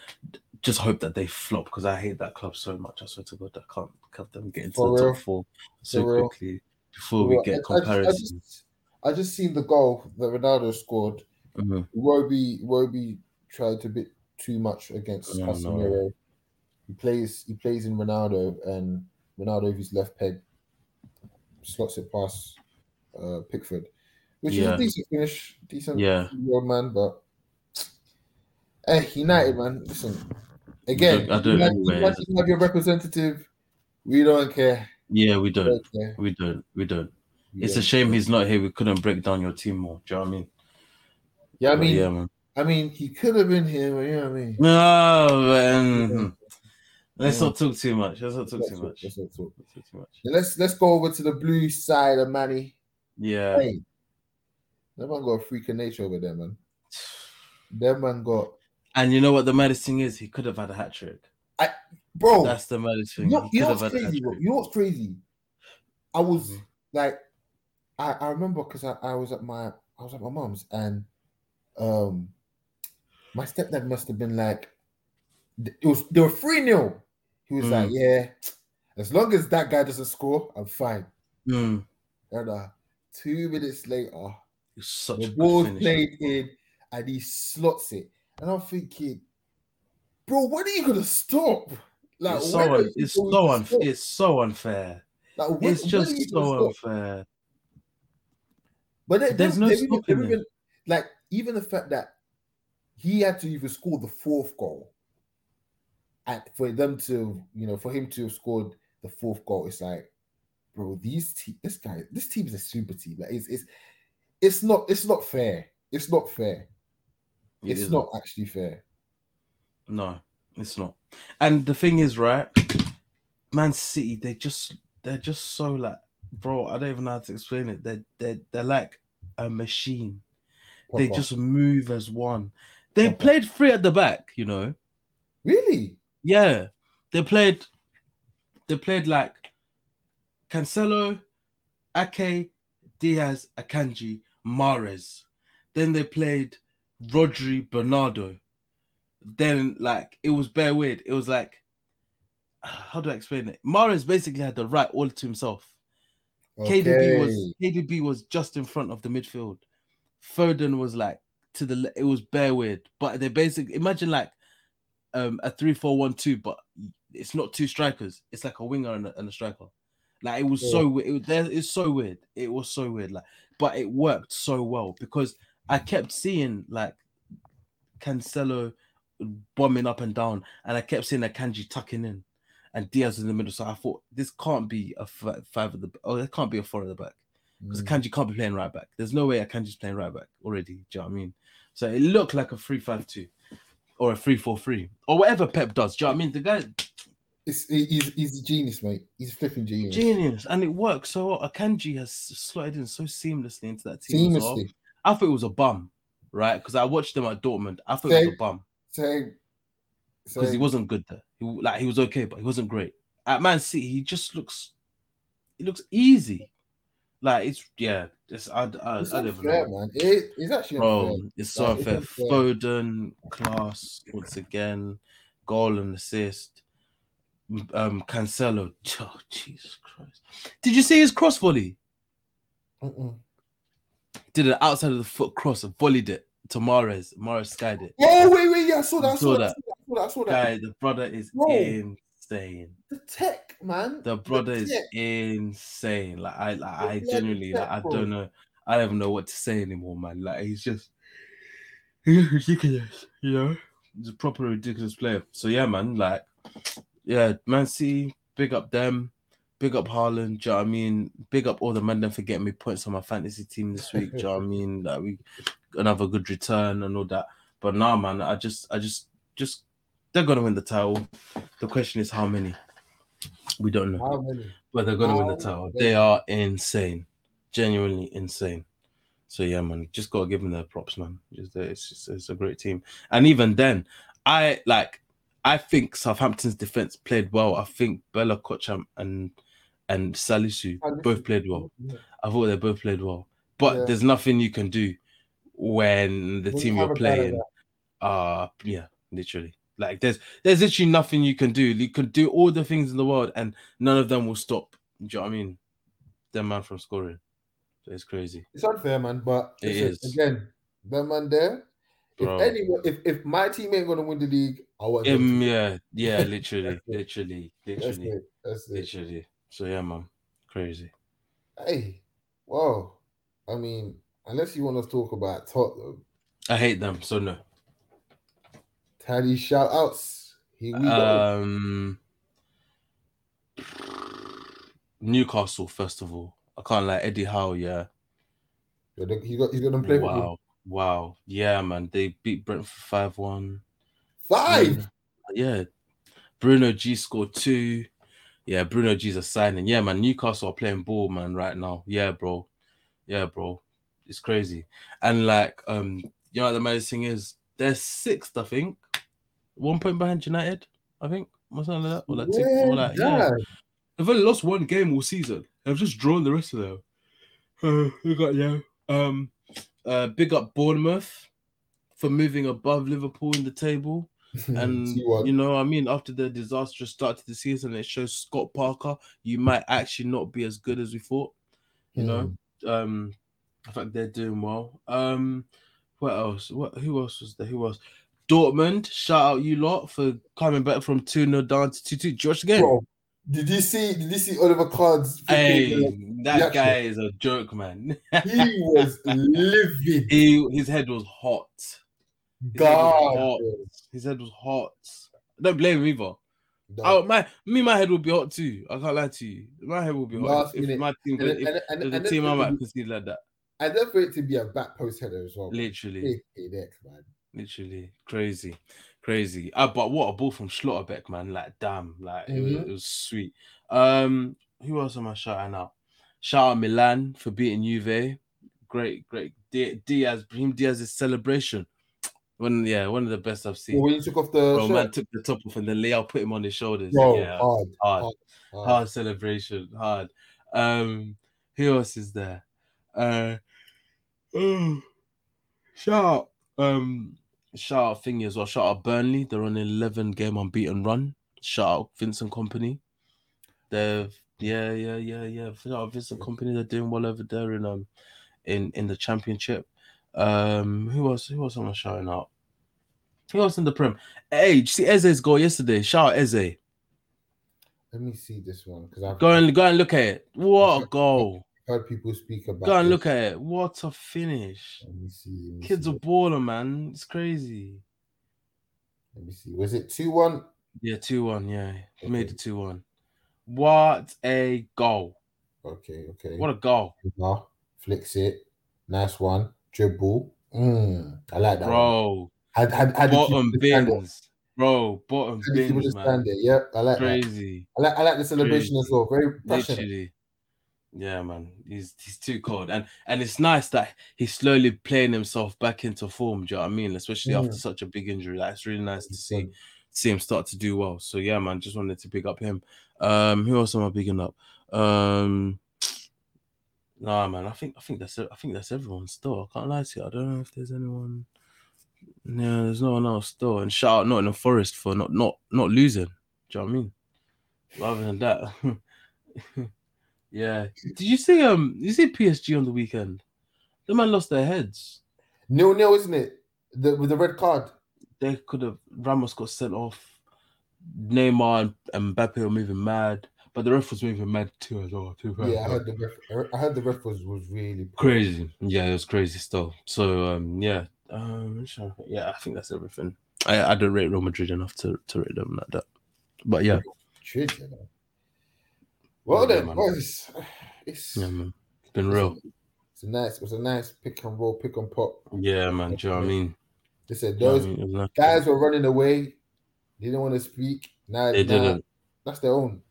just hope that they flop because I hate that club so much. I swear to God, I can't have them get into For the real? top four so For real? quickly before we Well, get I- I, I, comparisons. just, I just seen the goal that Ronaldo scored. Mhm. Roby Roby tried a bit too much against Oh, no. Casemiro. He plays he plays in Ronaldo and Ronaldo with his left peg slots it past uh, Pickford, which is a decent finish, decent Yeah. old man, but hey, United man, listen. Again, I don't United, anyway, United is it? have your representative. We don't care. Yeah, we We don't. don't care. We don't. We don't. It's a shame he's not here. We couldn't break down your team more. Do you know what I mean? Yeah, I mean, yeah, man. I mean, he could have been here, but you know what I mean. No, man. Hmm. Let's Yeah. not talk too much. Let's not talk Let's too talk, much. let's not talk. Let's talk too much. Let's let's go over to the blue side of Manny. Yeah. Hey, that man got a freak of nature over there, man. That man got, And you know what the maddest thing is? He could have had a hat trick. I, bro. That's the maddest you thing. know, you know what's had a hat crazy, bro? You know what's crazy? I was Mhm. like, I, I remember because I, I was at my I was at my mom's and um my stepdad must have been like it was they were 3 0. He was like, Mm. Yeah, as long as that guy doesn't score, I'm fine. Mm. And uh, two minutes later, the ball's played in and he slots it. And I'm thinking, bro, when are you gonna stop? Like, It's so, un- it's so to unfair. stop? It's so unfair. Like, when- It's just are you gonna so unfair. But they, There's they, no even, stopping even- like even the fact that he had to even score the fourth goal, and for them to, you know, for him to have scored the fourth goal, it's like, bro, these te- this guy, this team is a super team. Like, it's it's it's not it's not fair. It's not fair. It it's isn't. not actually fair. No, it's not. And the thing is, right? Man City, they just they're just so like, bro. I don't even know how to explain it. They're they're they're like a machine. They just move as one. They played three at the back, you know. really Yeah, they played. They played like Cancelo, Ake, Dias, Akanji, Mahrez. Then they played Rodri, Bernardo. Then like it was bare weird. It was like how do I explain it? Mahrez basically had the right all to himself. KDB was KDB was just in front of the midfield. Foden was like to the it was bare weird, but they basically imagine like um a three four one two, but it's not two strikers. It's like a winger and a, and a striker. Like it was yeah. so weird. It, it's so weird. It was so weird. Like, but it worked so well because I kept seeing like Cancelo bombing up and down, and I kept seeing Akanji tucking in, and Dias in the middle. So I thought this can't be a five of the oh, it can't be a four of the back because mm. Akanji can't be playing right back. There's no way Akanji's playing right back already. Do you know what I mean? So it looked like a three-five-two or a three-four-three or whatever Pep does. Do you know what I mean? The guy. It's, he's, he's a genius, mate. He's flipping genius. Genius, and it works so well. Akanji has slotted in so seamlessly into that team. Seamlessly. I thought it was a bum, right? Because I watched him at Dortmund. I thought Same. it was a bum. Same. Because he wasn't good there. He, like he was okay, but he wasn't great. At Man City, he just looks. He looks easy. Like it's yeah. It's I I, it's I don't know. man. It, it's actually bro. Unfair. It's so like, unfair. unfair. Foden class once again, goal and assist. Um, Cancelo. Oh Jesus Christ! Did you see his cross volley? Mm-mm. Did it outside of the foot cross and volleyed it to Mahrez. Mahrez skied it. Oh wait, wait, yeah, I saw that. I saw, saw that. that. I saw that. I saw that. Guy, the brother is Bro, insane. The tech, man. The brother the is insane. Like I, like, I genuinely, tech, like, I don't know. I don't even know what to say anymore, man. Like he's just he's ridiculous, you know. He's a proper ridiculous player. So yeah, man. Like, yeah, Man City, big up them. Big up Haaland. do you know what I mean? Big up all the men for getting me points on my fantasy team this week. do you know what I mean? That we another good return and all that. But now, man, I just I just just they're gonna win the title. The question is how many? We don't know. How many? But they're gonna how win the title. Many? They are insane. Genuinely insane. So yeah, man, just gotta give them their props, man. Just, it's just it's a great team. And even then, I like I think Southampton's defense played well. I think Bella-Kotchap um, and and Salisu both played well. Yeah. I thought they both played well. But yeah. there's nothing you can do when the when team you're playing uh yeah, literally. Like there's there's literally nothing you can do. You can do all the things in the world and none of them will stop. Do you know what I mean? Them man from scoring. So it's crazy. It's unfair, man, but it is again, that man there. Bro. If anyone, if, if my team ain't gonna win the league, I want him. Yeah, yeah, literally, literally, literally, That's it. That's it. literally. So yeah, man, crazy. Hey, well, I mean, unless you want to talk about Tottenham, I hate them. So no. Tally shout outs. Here we um, go. Newcastle, first of all. I can't like Eddie Howe, yeah. He got he's got them play Wow. Wow. Yeah, man. They beat Brentford 5 1. Five? Yeah. Bruno G scored two. Yeah, Bruno G's a signing. Yeah, man. Newcastle are playing ball, man, right now. Yeah, bro. Yeah, bro. It's crazy. And like, um, you know, the amazing thing is they're sixth, I think. One point behind United, I think. Or something like that. Or like, yeah, or like yeah. They've only lost one game all season. They've just drawn the rest of them. Uh, we got yeah. Um, uh, big up Bournemouth for moving above Liverpool in the table. And you know, I mean, after the disastrous start to the season, it shows Scott Parker you might actually not be as good as we thought. You mm. know, um, I think they're doing well. Um, what else? What who else was there? Who else? Dortmund, shout out you lot for coming back from 2 0 down to 2 2. Josh again. Bro, did you see did you see Oliver Kahn's Hey, that guy is a joke, man. he was livid. He, his head was hot. God, his head was hot. Don't blame him either. No. Oh, my me, my head will be hot too. I can't lie to you. My head will be hot if my team, and, if, and, and, the team I might concede like that. And then for it to be a back post header as well. Literally, man. man. Literally crazy, crazy. Uh, but what a ball from Schlotterbeck, man! Like damn, like mm-hmm. it, was, mm-hmm. it was sweet. Um, who else am I shouting out? Shout out Milan for beating Juve. Great, great. Diaz, Brahim Diaz's celebration one, yeah, one of the best I've seen. Well, when you took off the Bro, man took the top off and then Leão put him on his shoulders. Bro, yeah, hard, hard, hard, hard, hard celebration, hard. Um, who else is there? Uh, oh, shout out, um, shout out thingy as well. Shout out Burnley. They're on an eleven game unbeaten run. shout out Vincent Kompany. They've yeah, yeah, yeah, yeah. Shout out Vincent Kompany. They're doing well over there in um in in the championship. Um, who else? Who else am I shouting out? Who else in the prem? Hey, you see Eze's goal yesterday? Shout out Eze. Let me see this one because I've Go and go and look at it. What a goal! heard people speak about. Go and this. look at it. What a finish! Let me see. Let me Kid's see. a baller, man. It's crazy. Let me see. Was it two one? Yeah, two one. Yeah, he made Okay. it two one. What a goal! Okay, okay. What a goal, flicks it. Nice one. Dribble. Mm, I like that. One. bro. Had had had Bottom keeper stand there. bins, bro. Bottom Had the keeper bins, man. there. Yep, I like that. Crazy. I like I like the celebration as well. Very passionate. Literally. Yeah, man. He's he's too cold. And and it's nice that he's slowly playing himself back into form. Do you know what I mean? Especially Mm. after such a big injury. Like it's really nice to see see him start to do well. So yeah, man, just wanted to pick up him. Um, who else am I bigging up? Um Nah, man, I think I think that's. I think that's everyone still. I can't lie to you. I don't know if there's anyone. Yeah, there's no one else still. And shout out Nottingham Forest for not not not losing. Do you know what I mean? Rather than that, yeah. Did you see um? You see PSG on the weekend? The man lost their heads. Nil nil, isn't it? The with the red card. They could have Ramos got sent off. Neymar and Mbappe were moving mad, but the ref was moving mad too as well. Too Yeah, I heard the ref. I heard the ref was, was really crazy. Yeah, it was crazy still. So um, yeah, um, I'm trying to think. yeah, I think that's everything. I I don't rate Real Madrid enough to to rate them like that. But yeah, Shit, you know. Well Yeah, then, man. boys, it's, yeah, man, it's been real. it's a nice, it was a nice pick and roll, pick and pop. Yeah, man. Do you know what I mean? They said Do you know those I mean? It was nice. guys were running away. They didn't want to speak. Now They now didn't. That's their own.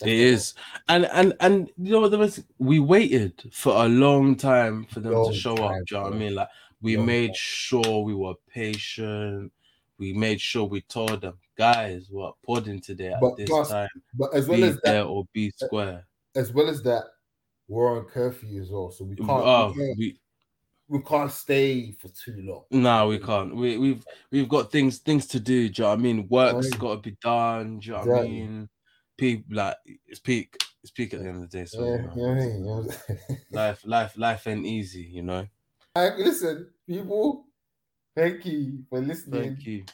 That's It is, and and and you know what the best? We waited for a long time for them Long to show time, up. Do you know what I mean? Like we Long made time. sure we were patient. We made sure we told them, guys, we're podding today at But this plus, time. But as well Be as that, or be square. as well as that, we're on curfew as well, so we can't. Oh, we, can't we we can't stay for too long. no, we can't. We we've we've got things things to do. Do you know what I mean? Work's Right. got to be done. Do you know what I mean? People like it's peak. It's peak at the end of the day. So Yeah, you know, you know what I mean? You know? life life life ain't easy. You know. Alright, listen, people. Thank you for listening. Thank you.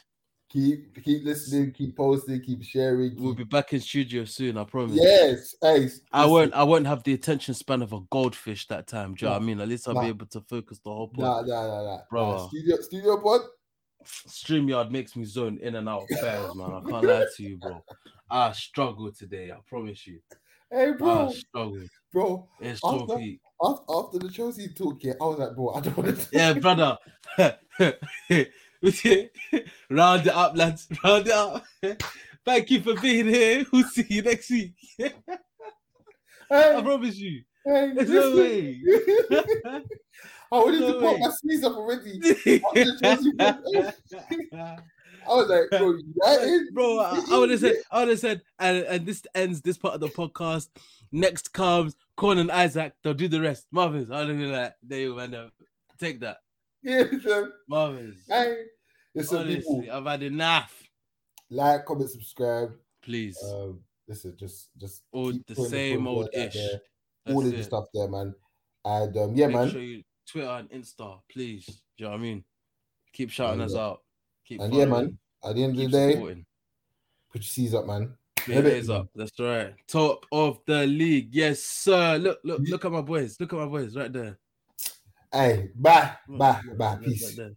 Keep keep listening. Keep posting. Keep sharing. We'll be back in studio soon. I promise. Yes, hey, I won't. I won't have the attention span of a goldfish that time. Do you know what I mean? At least I'll nah. be able to focus the whole Nah, nah, nah, nah. Bro. Nah, studio, studio pod. StreamYard makes me zone in and out of pairs, man. I can't lie to you, bro. I struggled today. I promise you. Hey, bro, I struggled. bro. It's After- peak. After, after the Chelsea talk, yeah, I was like, bro, I don't want to. Yeah, brother. Round it up, lads. Round it up. Thank you for being here. We'll see you next week. I promise you. hey, There's no way. I wanted No to pop my sleeves up already. I was like, bro, United, Bro, I, I would have said, I would have said, and, and this ends this part of the podcast. Next comes Corn and Isaac. They'll do the rest. Marvins, I would have been like, there you go, man. Take that, yeah, Marvins. hey, listen, people, Honestly, I've had enough. like, comment, subscribe. Please, Um, listen, just, just all the same good old ish. all of the stuff there, man. And um, yeah, Make man. sure you Twitter and Insta, please. Do you know what I mean? Keep shouting And, us out. Keep and yeah, man. At the end of the day, supporting. put your C's up, man. Hit it, days up. That's right. Top of the league. Yes, sir. Look, look, look at my boys. Look at my boys right there. Hey, bye, bye, bye. Peace. right.